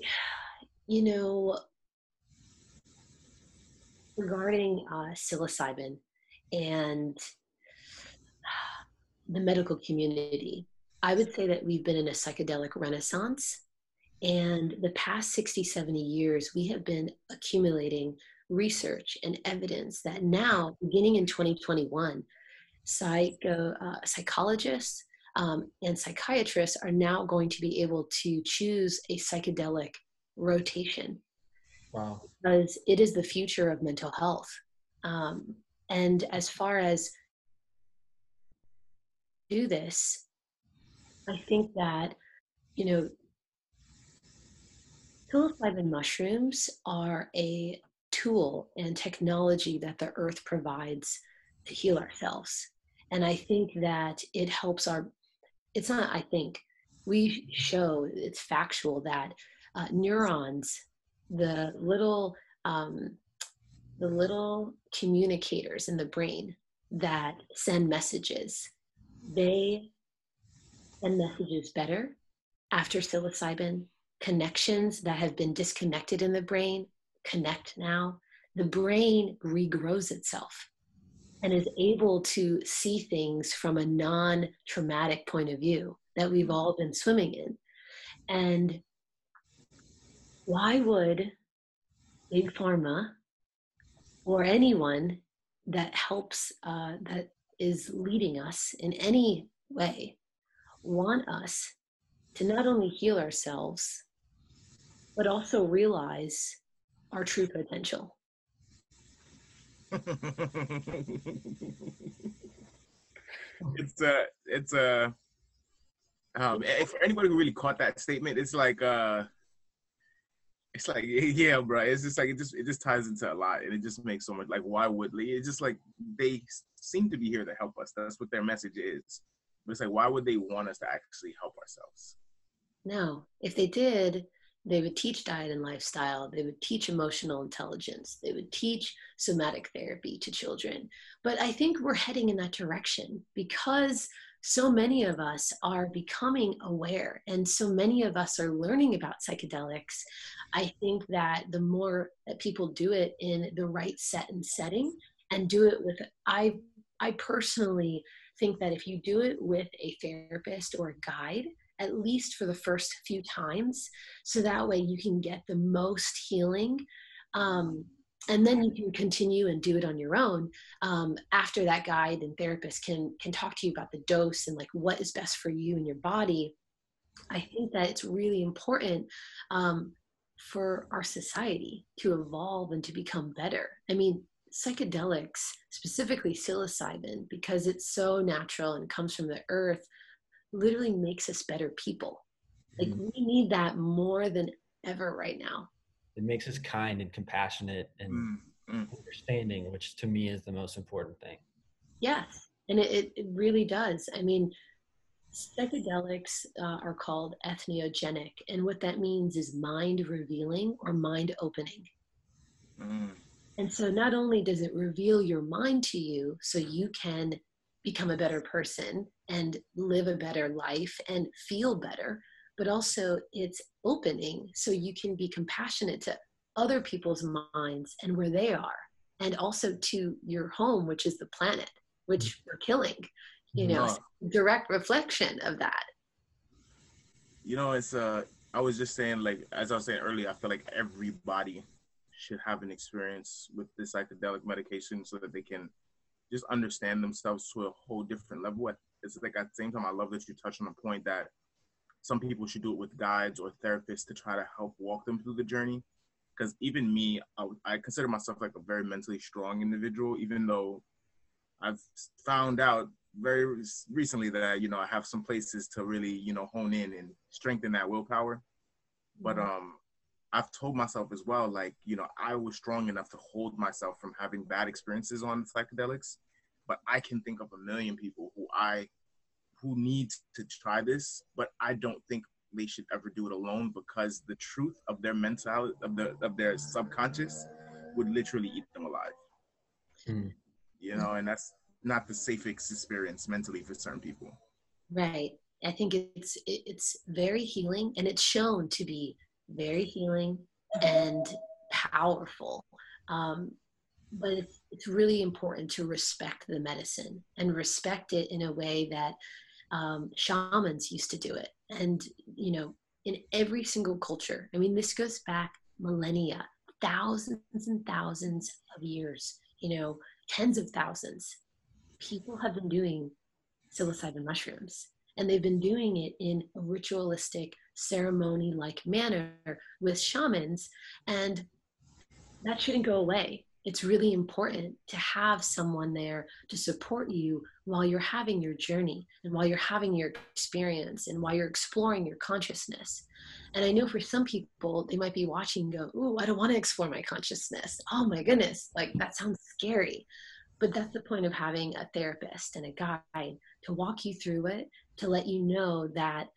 you know regarding uh, psilocybin and the medical community i would say that we've been in a psychedelic renaissance and the past 60, 70 years, we have been accumulating research and evidence that now, beginning in 2021, psycho, uh, psychologists um, and psychiatrists are now going to be able to choose a psychedelic rotation. Wow. Because it is the future of mental health. Um, and as far as do this, I think that, you know, Psilocybin mushrooms are a tool and technology that the earth provides to heal ourselves. And I think that it helps our, it's not, I think, we show, it's factual that uh, neurons, the little, um, the little communicators in the brain that send messages, they send messages better after psilocybin connections that have been disconnected in the brain connect now. The brain regrows itself and is able to see things from a non traumatic point of view that we've all been swimming in. And why would big pharma or anyone that helps uh, that is leading us in any way want us to not only heal ourselves but also realize our true potential. It's a it's a um for anybody who really caught that statement it's like uh it's like yeah bro it's just like it just it just ties into a lot and it just makes so much like why would it's just like they seem to be here to help us. That's what their message is. But it's like why would they want us to actually help ourselves? No if they did they would teach diet and lifestyle. They would teach emotional intelligence. They would teach somatic therapy to children. But i think we're heading in that direction because so many of us are becoming aware and so many of us are learning about psychedelics. I think that the more that people do it in the right set and setting and do it with i i personally think that if you do it with a therapist or a guide at least for the first few times. So that way you can get the most healing um, and then you can continue and do it on your own. Um, after that guide and therapist can can talk to you about the dose and like what is best for you and your body i think that it's really important um, for our society to evolve and to become better. I mean psychedelics specifically psilocybin because it's so natural and comes from the earth literally makes us better people. Like mm-hmm. we need that more than ever right now. It makes us kind and compassionate and mm-hmm. understanding, which to me is the most important thing. Yes, and it, it really does. I mean, psychedelics uh, are called entheogenic, and what that means is mind revealing or mind opening. Mm. And so, not only does it reveal your mind to you so you can become a better person and live a better life and feel better but also it's opening so you can be compassionate to other people's minds and where they are and also to your home which is the planet which mm. we're killing you know direct reflection of that you know it's uh i was just saying like as i was saying earlier i feel like everybody should have an experience with the psychedelic medication so that they can just understand themselves to a whole different level. It's like at the same time, I love that you touched on a point that some people should do it with guides or therapists to try to help walk them through the journey. Because even me, I, I consider myself like a very mentally strong individual, even though I've found out very recently that you know I have some places to really you know hone in and strengthen that willpower. But mm-hmm. um, I've told myself as well, like, you know, I was strong enough to hold myself from having bad experiences on psychedelics, but I can think of a million people who I who need to try this, but I don't think they should ever do it alone because the truth of their mentality of the of their subconscious would literally eat them alive. Hmm. You know, and that's not the safest experience mentally for certain people. Right. I think it's it's very healing and it's shown to be very healing and powerful. Um, but it's, it's really important to respect the medicine and respect it in a way that um, shamans used to do it. And, you know, in every single culture, I mean, this goes back millennia, thousands and thousands of years, you know, tens of thousands. People have been doing psilocybin mushrooms and they've been doing it in a ritualistic ceremony like manner with shamans and that shouldn't go away it's really important to have someone there to support you while you're having your journey and while you're having your experience and while you're exploring your consciousness. And I know for some people, they might be watching go, Ooh, I don't want to explore my consciousness. Oh my goodness, like that sounds scary. But that's the point of having a therapist and a guide to walk you through it, to let you know that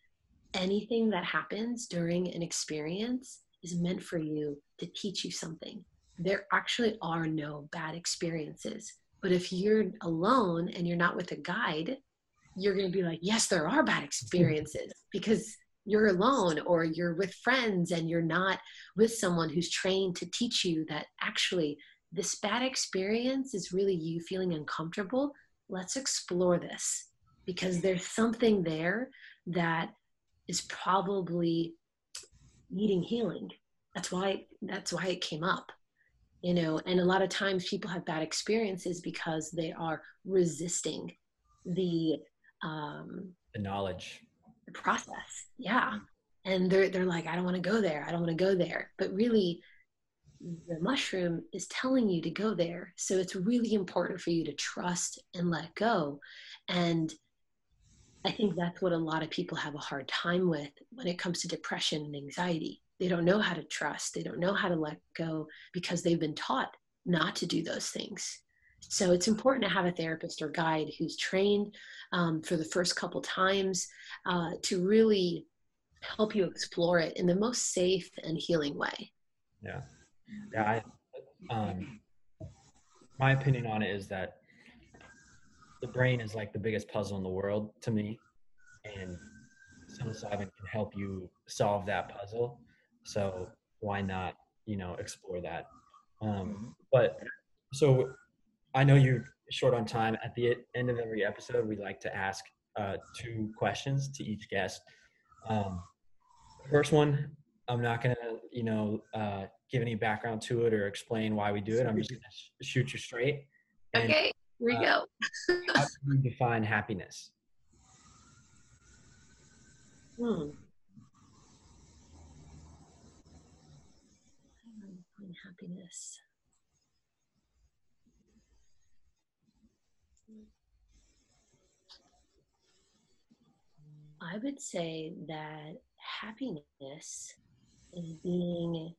anything that happens during an experience is meant for you to teach you something. There actually are no bad experiences. But if you're alone and you're not with a guide, you're going to be like, yes, there are bad experiences because you're alone or you're with friends and you're not with someone who's trained to teach you that actually this bad experience is really you feeling uncomfortable. Let's explore this because there's something there that is probably needing healing. That's why that's why it came up. You know and a lot of times people have bad experiences because they are resisting the um the knowledge. the process. Yeah. And they're they're like i don't want to go there. I don't want to go there. But really the mushroom is telling you to go there. So it's really important for you to trust and let go. And i think that's what a lot of people have a hard time with when it comes to depression and anxiety they don't know how to trust they don't know how to let go because they've been taught not to do those things so it's important to have a therapist or guide who's trained um, for the first couple times uh, to really help you explore it in the most safe and healing way. Yeah. Yeah. I, um, my opinion on it is that the brain is like the biggest puzzle in the world to me. And psilocybin can help you solve that puzzle. So why not, you know, explore that? Um, mm-hmm. but so I know you're short on time. At the end of every episode, we like to ask uh, two questions to each guest. Um, first one, I'm not gonna, you know, uh, give any background to it or explain why we do it. I'm just gonna sh- shoot you straight. And, okay, here we uh, go. how do you define happiness? Hmm. Happiness. I would say that happiness is being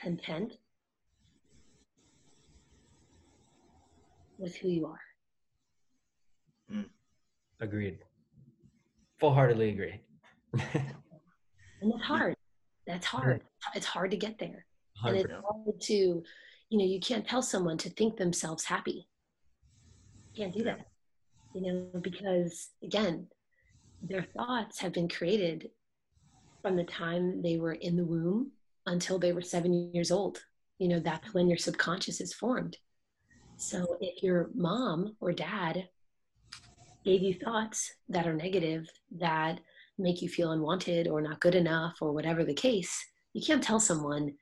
content with who you are. Mm. Agreed. Full heartedly agree. and that's hard. That's hard. It's hard to get there. 100%. And it's hard to, you know, you can't tell someone to think themselves happy. You can't do that. You know, because again, their thoughts have been created from the time they were in the womb until they were seven years old. You know, that's when your subconscious is formed. So if your mom or dad gave you thoughts that are negative, that make you feel unwanted or not good enough or whatever the case, you can't tell someone,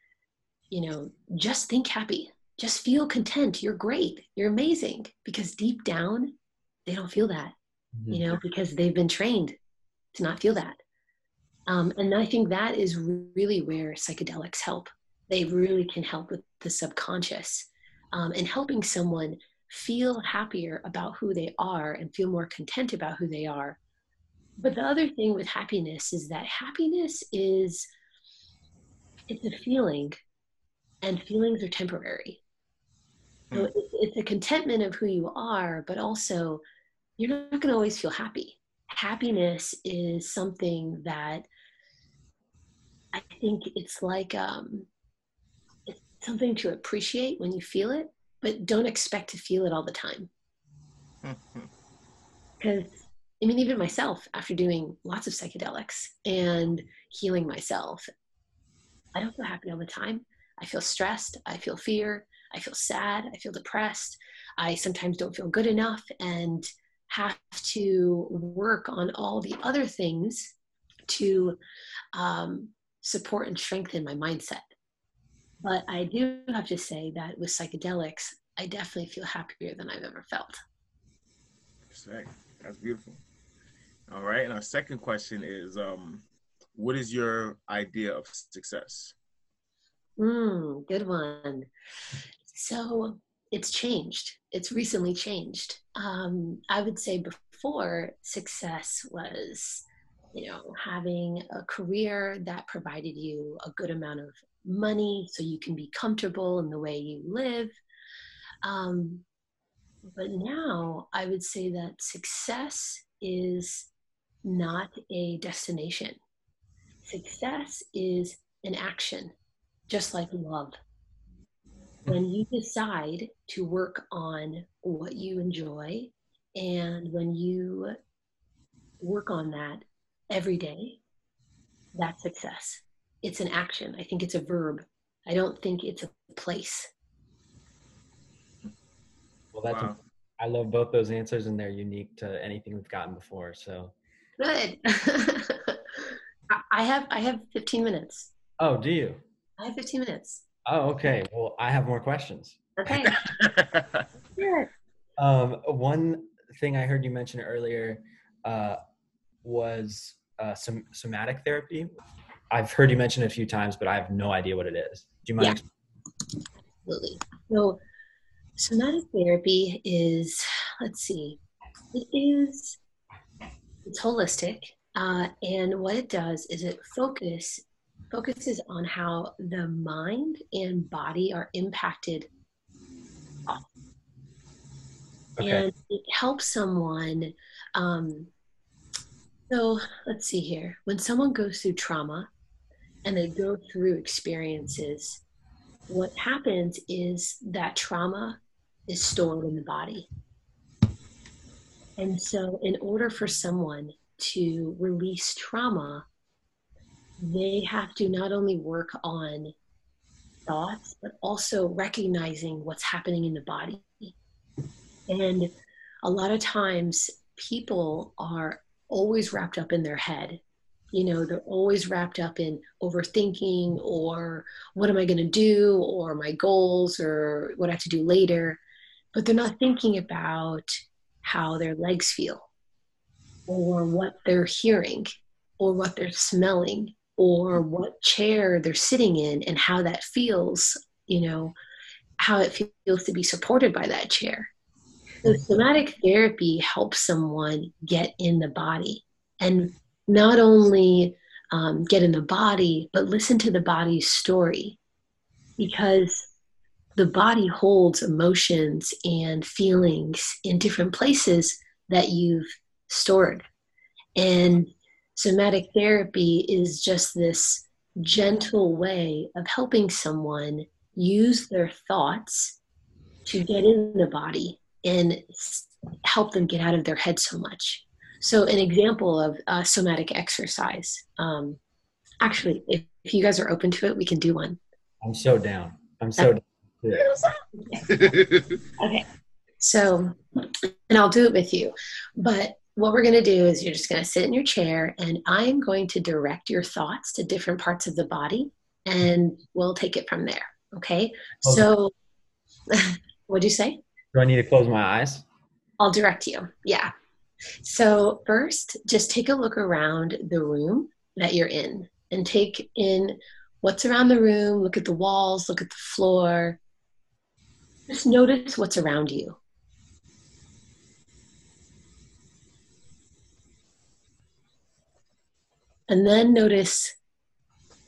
you know, just think happy, just feel content, you're great, you're amazing, because deep down, they don't feel that mm-hmm. you know, because they've been trained to not feel that. Um, and I think that is really where psychedelics help. They really can help with the subconscious um, and helping someone feel happier about who they are and feel more content about who they are. But the other thing with happiness is that happiness is it's a feeling, and feelings are temporary. So hmm. it's a contentment of who you are, but also you're not going to always feel happy. Happiness is something that I think it's like um, it's something to appreciate when you feel it, but don't expect to feel it all the time. Because I mean, even myself, after doing lots of psychedelics and healing myself, I don't feel happy all the time. I feel stressed. I feel fear. I feel sad. I feel depressed. I sometimes don't feel good enough. And have to work on all the other things to um, support and strengthen my mindset. But I do have to say that with psychedelics, I definitely feel happier than I've ever felt. Sick. That's beautiful. All right. And our second question is um, what is your idea of success? Mm, good one. So it's changed. It's recently changed. Um, I would say before success was, you know, having a career that provided you a good amount of money so you can be comfortable in the way you live. Um, but now I would say that success is not a destination. Success is an action, just like love when you decide to work on what you enjoy and when you work on that every day, that's success. It's an action. I think it's a verb. I don't think it's a place. Well, that's wow. a, I love both those answers, and they're unique to anything we've gotten before. So good. I have I have 15 minutes. Oh, do you? I have 15 minutes. Oh, okay. Well, I have more questions. Okay. Sure. Um, one thing I heard you mention earlier uh, was uh, some somatic therapy. I've heard you mention it a few times, but I have no idea what it is. Do you mind? Yeah. Absolutely. So, somatic therapy is, let's see, it is, it's holistic. Uh, and what it does is it focus focuses on how the mind and body are impacted Okay. and it helps someone um, so let's see here when someone goes through trauma and they go through experiences what happens is that trauma is stored in the body and so in order for someone to release trauma they have to not only work on thoughts but also recognizing what's happening in the body and a lot of times people are always wrapped up in their head. You know, they're always wrapped up in overthinking or what am I going to do or my goals or what I have to do later. But they're not thinking about how their legs feel or what they're hearing or what they're smelling or what chair they're sitting in and how that feels, you know, how it feels to be supported by that chair. So somatic therapy helps someone get in the body and not only um, get in the body, but listen to the body's story because the body holds emotions and feelings in different places that you've stored. And somatic therapy is just this gentle way of helping someone use their thoughts to get in the body and help them get out of their head so much. So, an example of uh, somatic exercise. Um, actually, if, if you guys are open to it, we can do one. I'm so down. I'm so down. Okay. So, and I'll do it with you. But what we're going to do is you're just going to sit in your chair, and I am going to direct your thoughts to different parts of the body, and we'll take it from there. Okay. Okay. So, what'd you say? Do I need to close my eyes? I'll direct you. Yeah. So, first, just take a look around the room that you're in and take in what's around the room. Look at the walls, look at the floor. Just notice what's around you. And then notice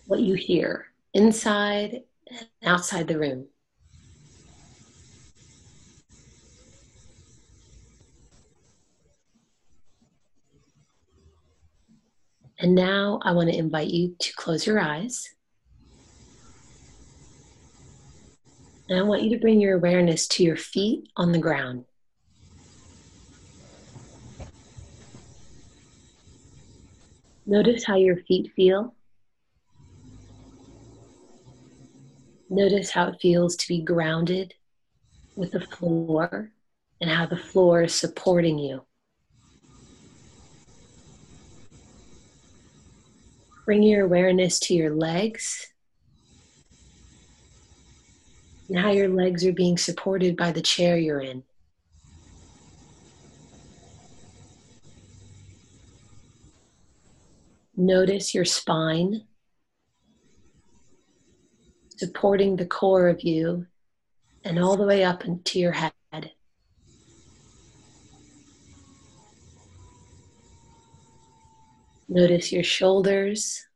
what you hear inside and outside the room. And now I want to invite you to close your eyes. And I want you to bring your awareness to your feet on the ground. Notice how your feet feel. Notice how it feels to be grounded with the floor and how the floor is supporting you. Bring your awareness to your legs and how your legs are being supported by the chair you're in. Notice your spine supporting the core of you and all the way up into your head. Notice your shoulders.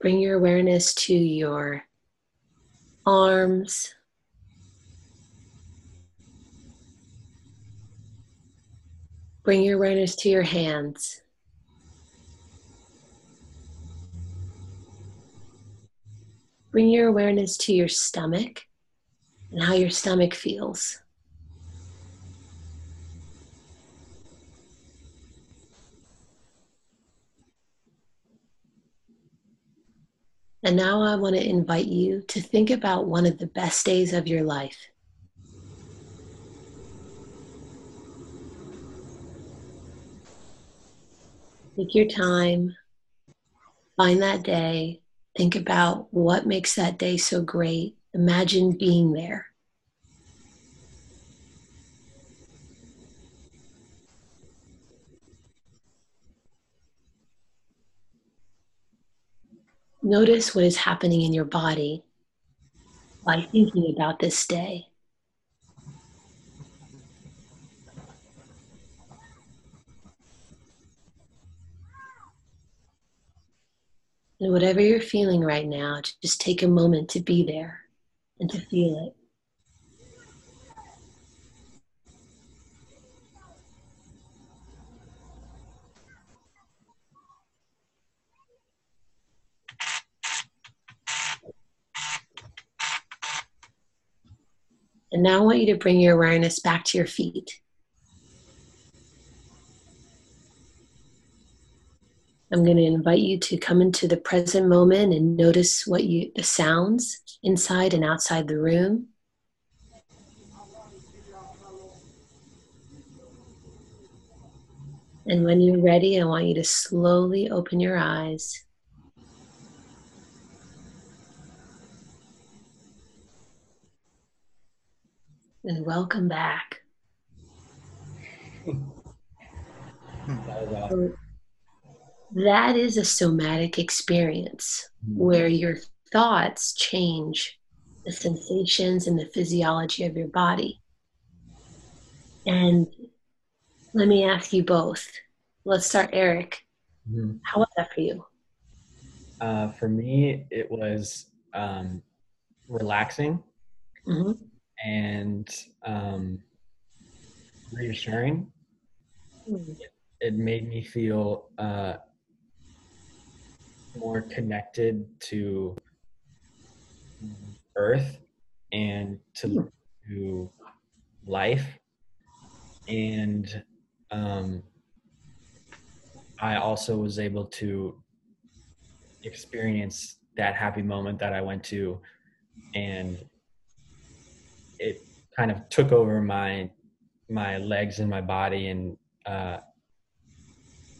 Bring your awareness to your arms. Bring your awareness to your hands. Bring your awareness to your stomach and how your stomach feels. And now I want to invite you to think about one of the best days of your life. Take your time, find that day, think about what makes that day so great. Imagine being there. Notice what is happening in your body by thinking about this day. And whatever you're feeling right now, just take a moment to be there and to feel it. And now I want you to bring your awareness back to your feet. I'm going to invite you to come into the present moment and notice what you the sounds inside and outside the room. And when you're ready, I want you to slowly open your eyes. And welcome back. that is a somatic experience where your thoughts change the sensations and the physiology of your body. And let me ask you both. Let's start, Eric. Mm-hmm. How was that for you? Uh, for me, it was um, relaxing mm-hmm. And um, reassuring. It, it, made me feel uh, more connected to earth and to, hmm. to life and um, i also was able to experience that happy moment that i went to and it kind of took over my my legs and my body and uh,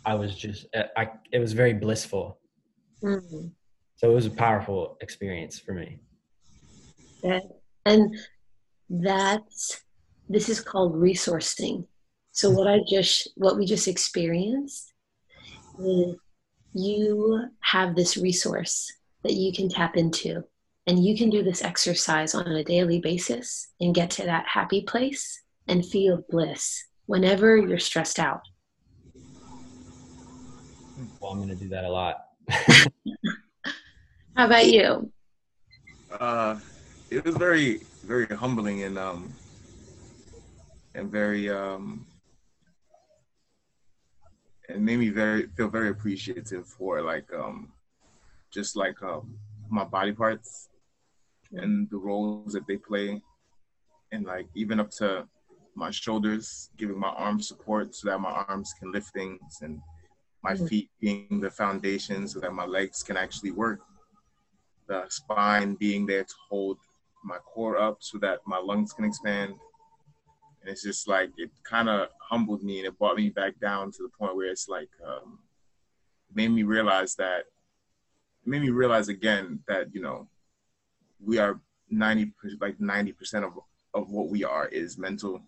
i was just I, it was very blissful Mm-hmm. So it was a powerful experience for me. Yeah. And that's this is called resourcing. So what I just what we just experienced is you have this resource that you can tap into and you can do this exercise on a daily basis and get to that happy place and feel bliss whenever you're stressed out. Well, I'm going to do that a lot. How about you? Uh, it was very, very humbling and um, and very um, it made me very feel very appreciative for like um, just like um, my body parts and the roles that they play, and like even up to my shoulders, giving my arms support so that my arms can lift things and my mm-hmm. feet being the foundation so that my legs can actually work, the spine being there to hold my core up so that my lungs can expand. And it's just like it kind of humbled me and it brought me back down to the point where it's like um, made me realize that it made me realize again that you know we are 90 like 90 percent of of what we are is mental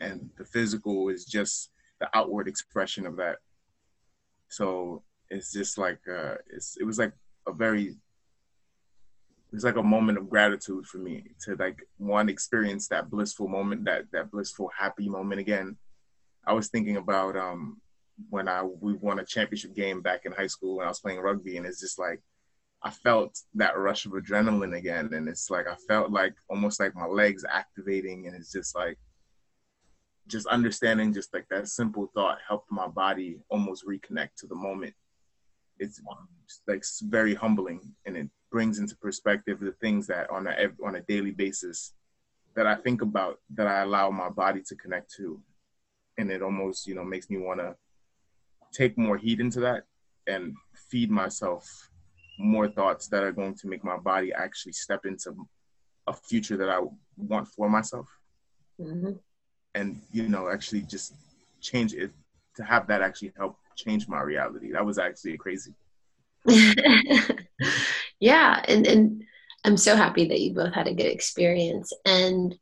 and the physical is just the outward expression of that so it's just like uh, it's it was like a very it was like a moment of gratitude for me to like one experience that blissful moment that that blissful happy moment again. I was thinking about um when I we won a championship game back in high school when I was playing rugby and it's just like I felt that rush of adrenaline again and it's like I felt like almost like my legs activating and it's just like just understanding just like that simple thought helped my body almost reconnect to the moment. It's like very humbling and it brings into perspective the things that on a on a daily basis that I think about that I allow my body to connect to. And it almost you know makes me want to take more heat into that and feed myself more thoughts that are going to make my body actually step into a future that I want for myself. Mm-hmm and you know actually just change it to have that actually help change my reality. That was actually crazy. yeah, and and I'm so happy that you both had a good experience. And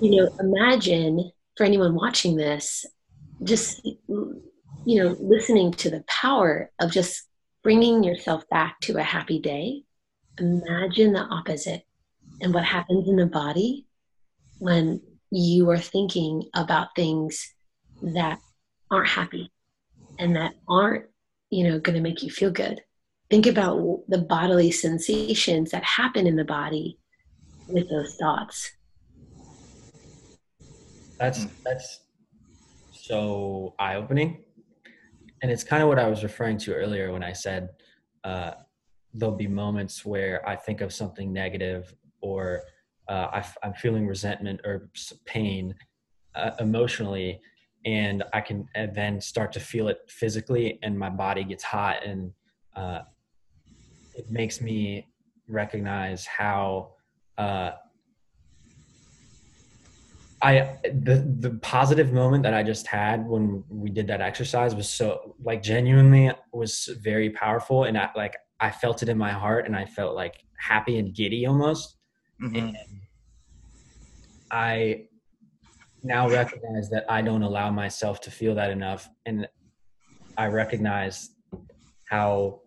you know, imagine for anyone watching this, just you know, listening to the power of just bringing yourself back to a happy day. Imagine the opposite and what happens in the body when you are thinking about things that aren't happy and that aren't you know going to make you feel good. Think about the bodily sensations that happen in the body with those thoughts. That's hmm. that's so eye-opening and it's kind of what i was referring to earlier when i said uh, there'll be moments where i think of something negative or uh, I, am feeling resentment or pain uh, emotionally and I can and then start to feel it physically, and my body gets hot, and uh, it makes me recognize how uh, I the the positive moment that I just had when we did that exercise was so like genuinely was very powerful, and I like I felt it in my heart, and I felt like happy and giddy almost, mm-hmm. and I now recognize that I don't allow myself to feel that enough. And I recognize how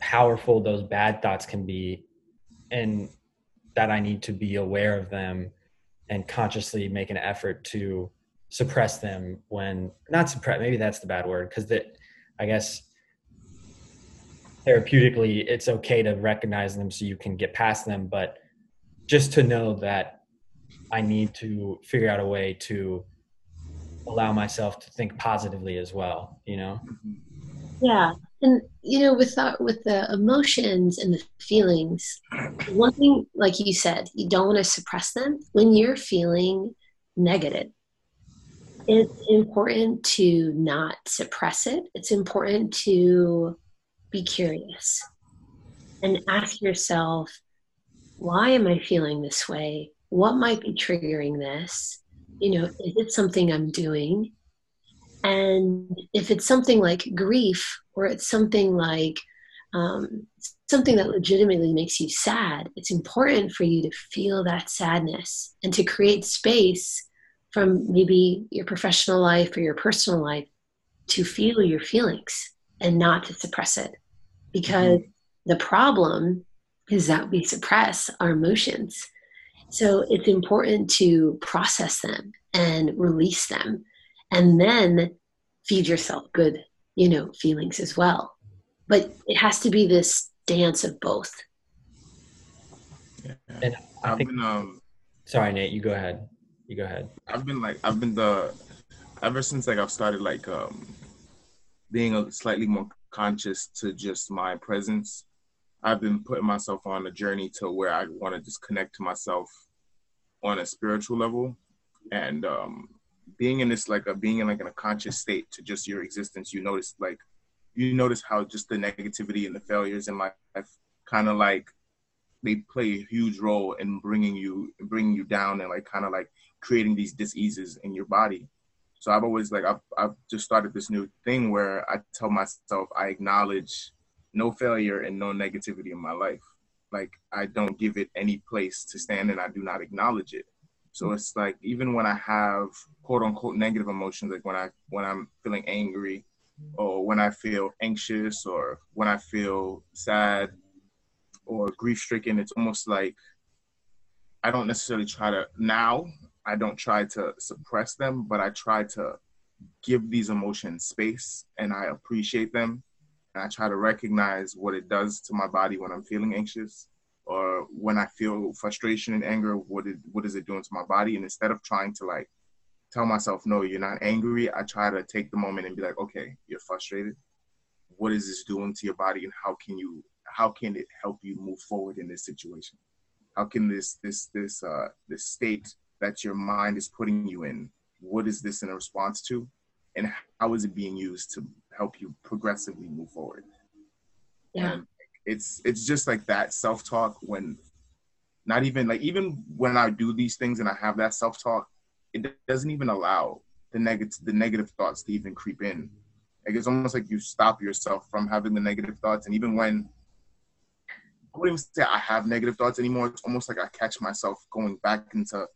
powerful those bad thoughts can be and that I need to be aware of them and consciously make an effort to suppress them when not suppress maybe that's the bad word because that I guess therapeutically it's okay to recognize them so you can get past them but just to know that I need to figure out a way to allow myself to think positively as well, you know? Yeah. And you know, with the, with the emotions and the feelings, one thing, like you said, you don't want to suppress them. When you're feeling negative, it's important to not suppress it. It's important to be curious and ask yourself, why am I feeling this way? what might be triggering this? You know, is it something I'm doing? And if it's something like grief or it's something like um, something that legitimately makes you sad, it's important for you to feel that sadness and to create space from maybe your professional life or your personal life to feel your feelings and not to suppress it. Because mm-hmm. the problem is that we suppress our emotions so it's important to process them and release them and then feed yourself good, you know, feelings as well. But it has to be this dance of both. Yeah. And I have think, been, um, sorry, Nate, you go ahead. You go ahead. I've been like, I've been the, ever since like I've started like um, being a slightly more conscious to just my presence I've been putting myself on a journey to where I want to just connect to myself on a spiritual level, and um, being in this like a being in like in a conscious state to just your existence. You notice like you notice how just the negativity and the failures in life kind of like they play a huge role in bringing you bringing you down and like kind of like creating these diseases in your body. So I've always like I've I've just started this new thing where I tell myself I acknowledge no failure and no negativity in my life. Like I don't give it any place to stand and I do not acknowledge it. So it's like even when I have quote unquote negative emotions, like when I when I'm feeling angry or when I feel anxious or when I feel sad or grief stricken, it's almost like I don't necessarily try to now I don't try to suppress them, but I try to give these emotions space and I appreciate them. And I try to recognize what it does to my body when I'm feeling anxious or when I feel frustration and anger, what what is it doing to my body? And instead of trying to like tell myself, no, you're not angry, I try to take the moment and be like, okay, you're frustrated. What is this doing to your body and how can you, how can it help you move forward in this situation? How can this, this, this, uh, this state that your mind is putting you in, what is this in a response to? And how is it being used to help you progressively move forward. Yeah. And it's it's just like that self-talk when not even like even when I do these things and I have that self-talk, it doesn't even allow the negative the negative thoughts to even creep in. Like it's almost like you stop yourself from having the negative thoughts, and even when I wouldn't even say I have negative thoughts anymore. It's almost like I catch myself going back into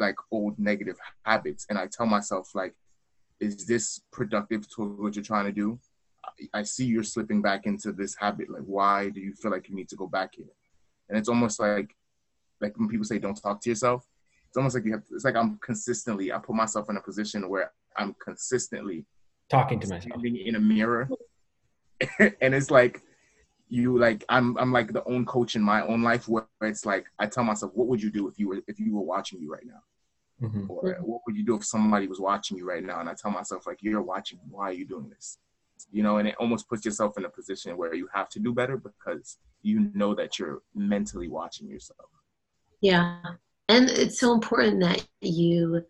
like old negative habits, and I tell myself like, "Is this productive to what you're trying to do?" I see you're slipping back into this habit. Like, why do you feel like you need to go back here? And it's almost like, like when people say, "Don't talk to yourself." It's almost like you have. To, it's like I'm consistently. I put myself in a position where I'm consistently talking to myself in a mirror, and it's like you like I'm I'm like the own coach in my own life where it's like I tell myself, what would you do if you were if you were watching you right now? Mm-hmm. Or what would you do if somebody was watching you right now? And I tell myself, like, you're watching. Why are you doing this? You know, and it almost puts yourself in a position where you have to do better because you know that you're mentally watching yourself. Yeah. And it's so important that you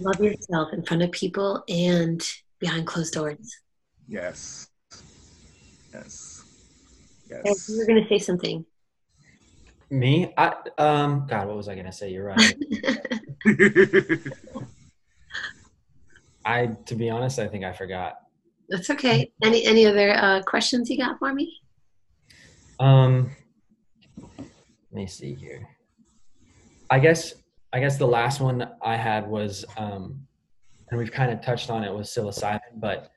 love yourself in front of people and behind closed doors. Yes. Yes. Yes. you were going to say something. Me? I um God, what was I gonna say? You're right. I to be honest, I think I forgot. That's okay. Any any other uh, questions you got for me? Um let me see here. I guess I guess the last one I had was um and we've kind of touched on it with psilocybin, but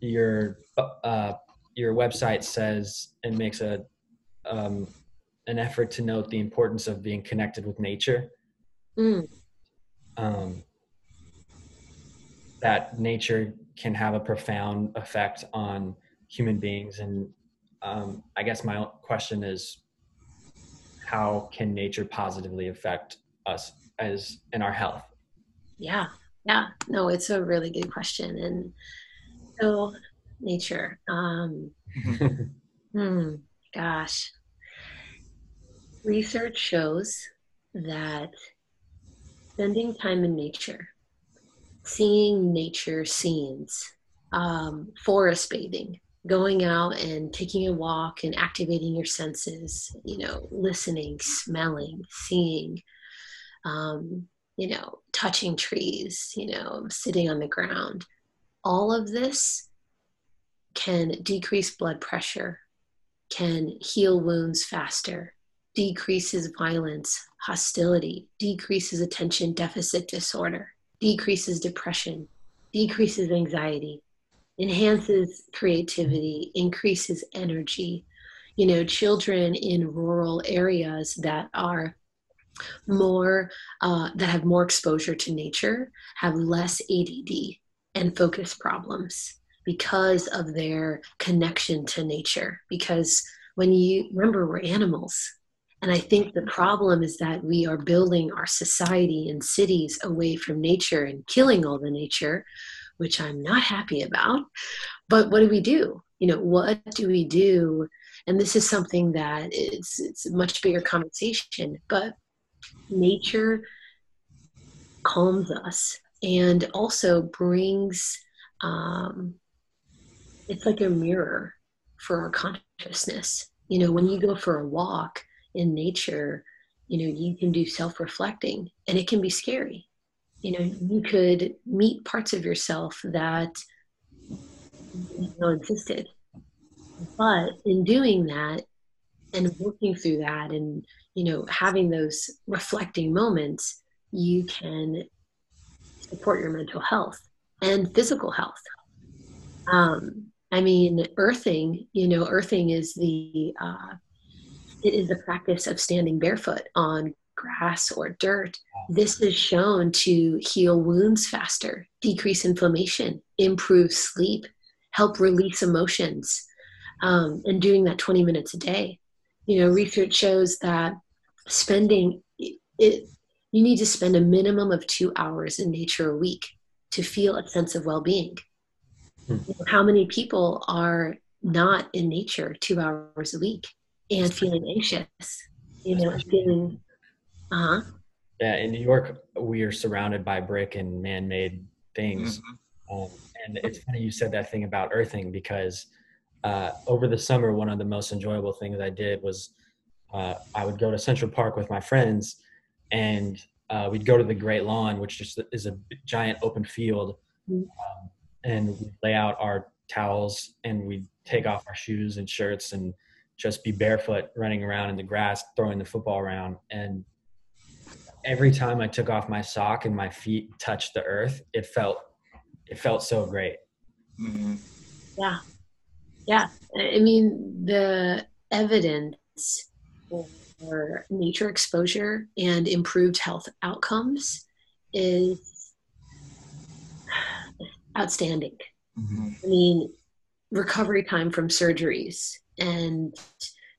your uh your website says and makes a um, an effort to note the importance of being connected with nature. Mm. Um, that nature can have a profound effect on human beings, and um, I guess my question is, how can nature positively affect us as in our health? Yeah, yeah, no, it's a really good question, and so nature. Um, hmm, gosh. Research shows that spending time in nature, seeing nature scenes, um, forest bathing, going out and taking a walk and activating your senses, you know, listening, smelling, seeing, um, you know, touching trees, you know, sitting on the ground. All of this can decrease blood pressure, can heal wounds faster, decreases violence, hostility, decreases attention deficit disorder, decreases depression, decreases anxiety, enhances creativity, increases energy. You know, children in rural areas that are more uh, that have more exposure to nature have less ADD and focus problems because of their connection to nature. Because when you remember, we're animals. And I think the problem is that we are building our society and cities away from nature and killing all the nature, which I'm not happy about. But what do we do? You know, what do we do? And this is something that it's, it's a much bigger conversation, but nature calms us and also brings um, it's like a mirror for our consciousness. You know, when you go for a walk in nature, you know, you can do self reflecting and it can be scary. You know, you could meet parts of yourself that you know existed. But in doing that and working through that and, you know, having those reflecting moments, you can support your mental health and physical health. Um, I mean, earthing, you know, earthing is the, uh, it is the practice of standing barefoot on grass or dirt. This is shown to heal wounds faster, decrease inflammation, improve sleep, help release emotions, um, and doing that 20 minutes a day. You know, research shows that spending it, you need to spend a minimum of two hours in nature a week to feel a sense of well-being how many people are not in nature two hours a week and feeling anxious? You know, feeling, uh huh. Yeah, in New York, we are surrounded by brick and man-made things. Mm-hmm. Um, and it's funny you said that thing about earthing because uh, over the summer, one of the most enjoyable things I did was uh, I would go to Central Park with my friends, and uh, we'd go to the Great Lawn, which just is a giant open field, Mhm. um, and we lay out our towels and we take off our shoes and shirts and just be barefoot running around in the grass throwing the football around and every time i took off my sock and my feet touched the earth it felt it felt so great Mhm. Yeah. Yeah. I I mean, the evidence for nature exposure and improved health outcomes is outstanding. Mhm. I mean, recovery time from surgeries and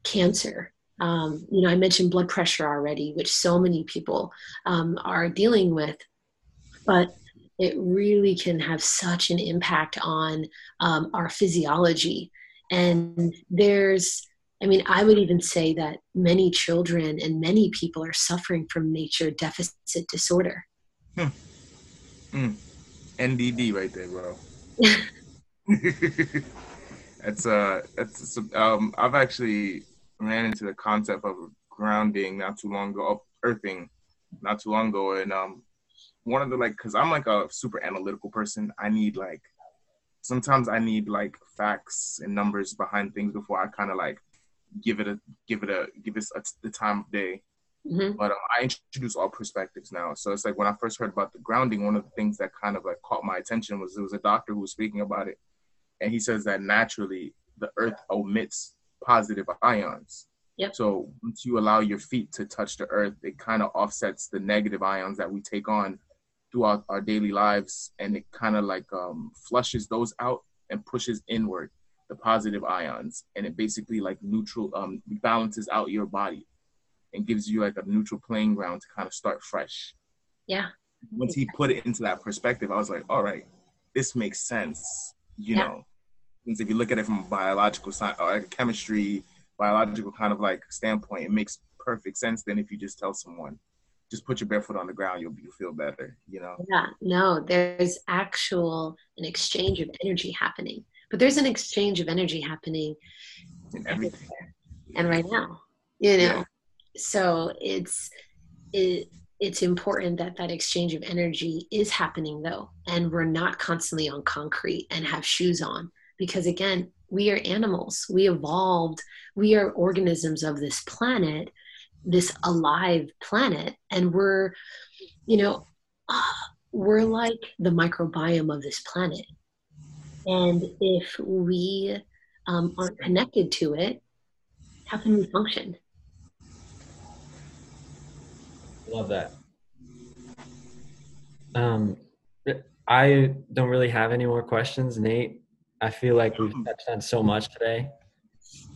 cancer. Um, you know, I mentioned blood pressure already, which so many people um, are dealing with, but it really can have such an impact on um, our physiology. And there's, I mean, I would even say that many children and many people are suffering from nature deficit disorder. NDD right there, bro. that's uh, that's um, I've actually ran into the concept of grounding not too long ago, of earthing not too long ago, and um, one of the like, cause I'm like a super analytical person. I need like, sometimes I need like facts and numbers behind things before I kind of like give it a give it a give it a, the time of day Mhm. but um, I introduce all perspectives now. So it's like when I first heard about the grounding, one of the things that kind of like caught my attention was there was a doctor who was speaking about it, and he says that naturally the earth omits positive ions. Yep. So once you allow your feet to touch the earth, it kind of offsets the negative ions that we take on throughout our daily lives, and it kind of like um, flushes those out and pushes inward the positive ions, and it basically like neutral um, balances out your body and gives you like a neutral playing ground to kind of start fresh. Yeah. Once he put it into that perspective, I was like, all right, this makes sense. You Yeah. know, if you look at it from a biological science or like a chemistry, biological kind of like standpoint, it makes perfect sense. Then if you just tell someone, just put your barefoot on the ground, you'll, you'll feel better. You know. Yeah, no, there's actual an exchange of energy happening. But there's an exchange of energy happening And everything. and right now, you know. Yeah. So it's it it's important that that exchange of energy is happening though and we're not constantly on concrete and have shoes on because again we are animals we evolved we are organisms of this planet this alive planet and we're you know we're like the microbiome of this planet and if we um, aren't connected to it how can we function Love that. Um, I don't really have any more questions, Nate. I feel like we've touched on so much today.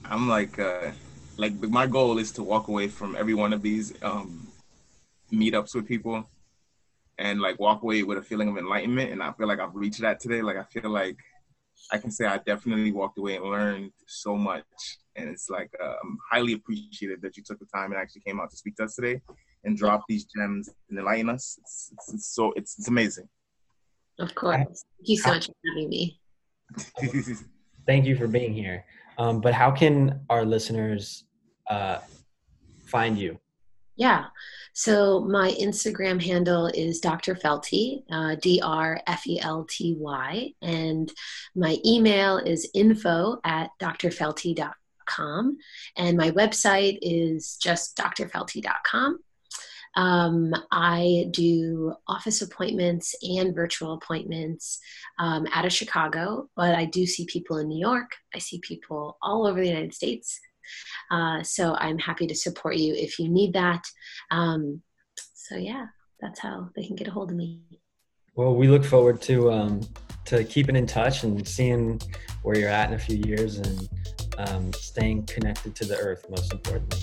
I'm like, uh, like my goal is to walk away from every one of these um, meetups with people, and like walk away with a feeling of enlightenment. And I feel like I've reached that today. Like I feel like I can say I definitely walked away and learned so much. And it's like uh, I'm highly appreciative that you took the time and actually came out to speak to us today and drop these gems and enlighten us. It's, it's, it's so it's, it's amazing. Of course. Thank you so much for having me. Thank you for being here. Um, but how can our listeners uh, find you? Yeah. So my Instagram handle is Dr. Felty, uh, D R F E L T Y. And my email is info at drfelty.com. And my website is just drfelty.com. Um, I do office appointments and virtual appointments um, out of Chicago, but I do see people in New York. I see people all over the United States. Uh, so I'm happy to support you if you need that. Um, so yeah, that's how they can get a hold of me. Well, we look forward to um, to keeping in touch and seeing where you're at in a few years and um, staying connected to the earth, most importantly.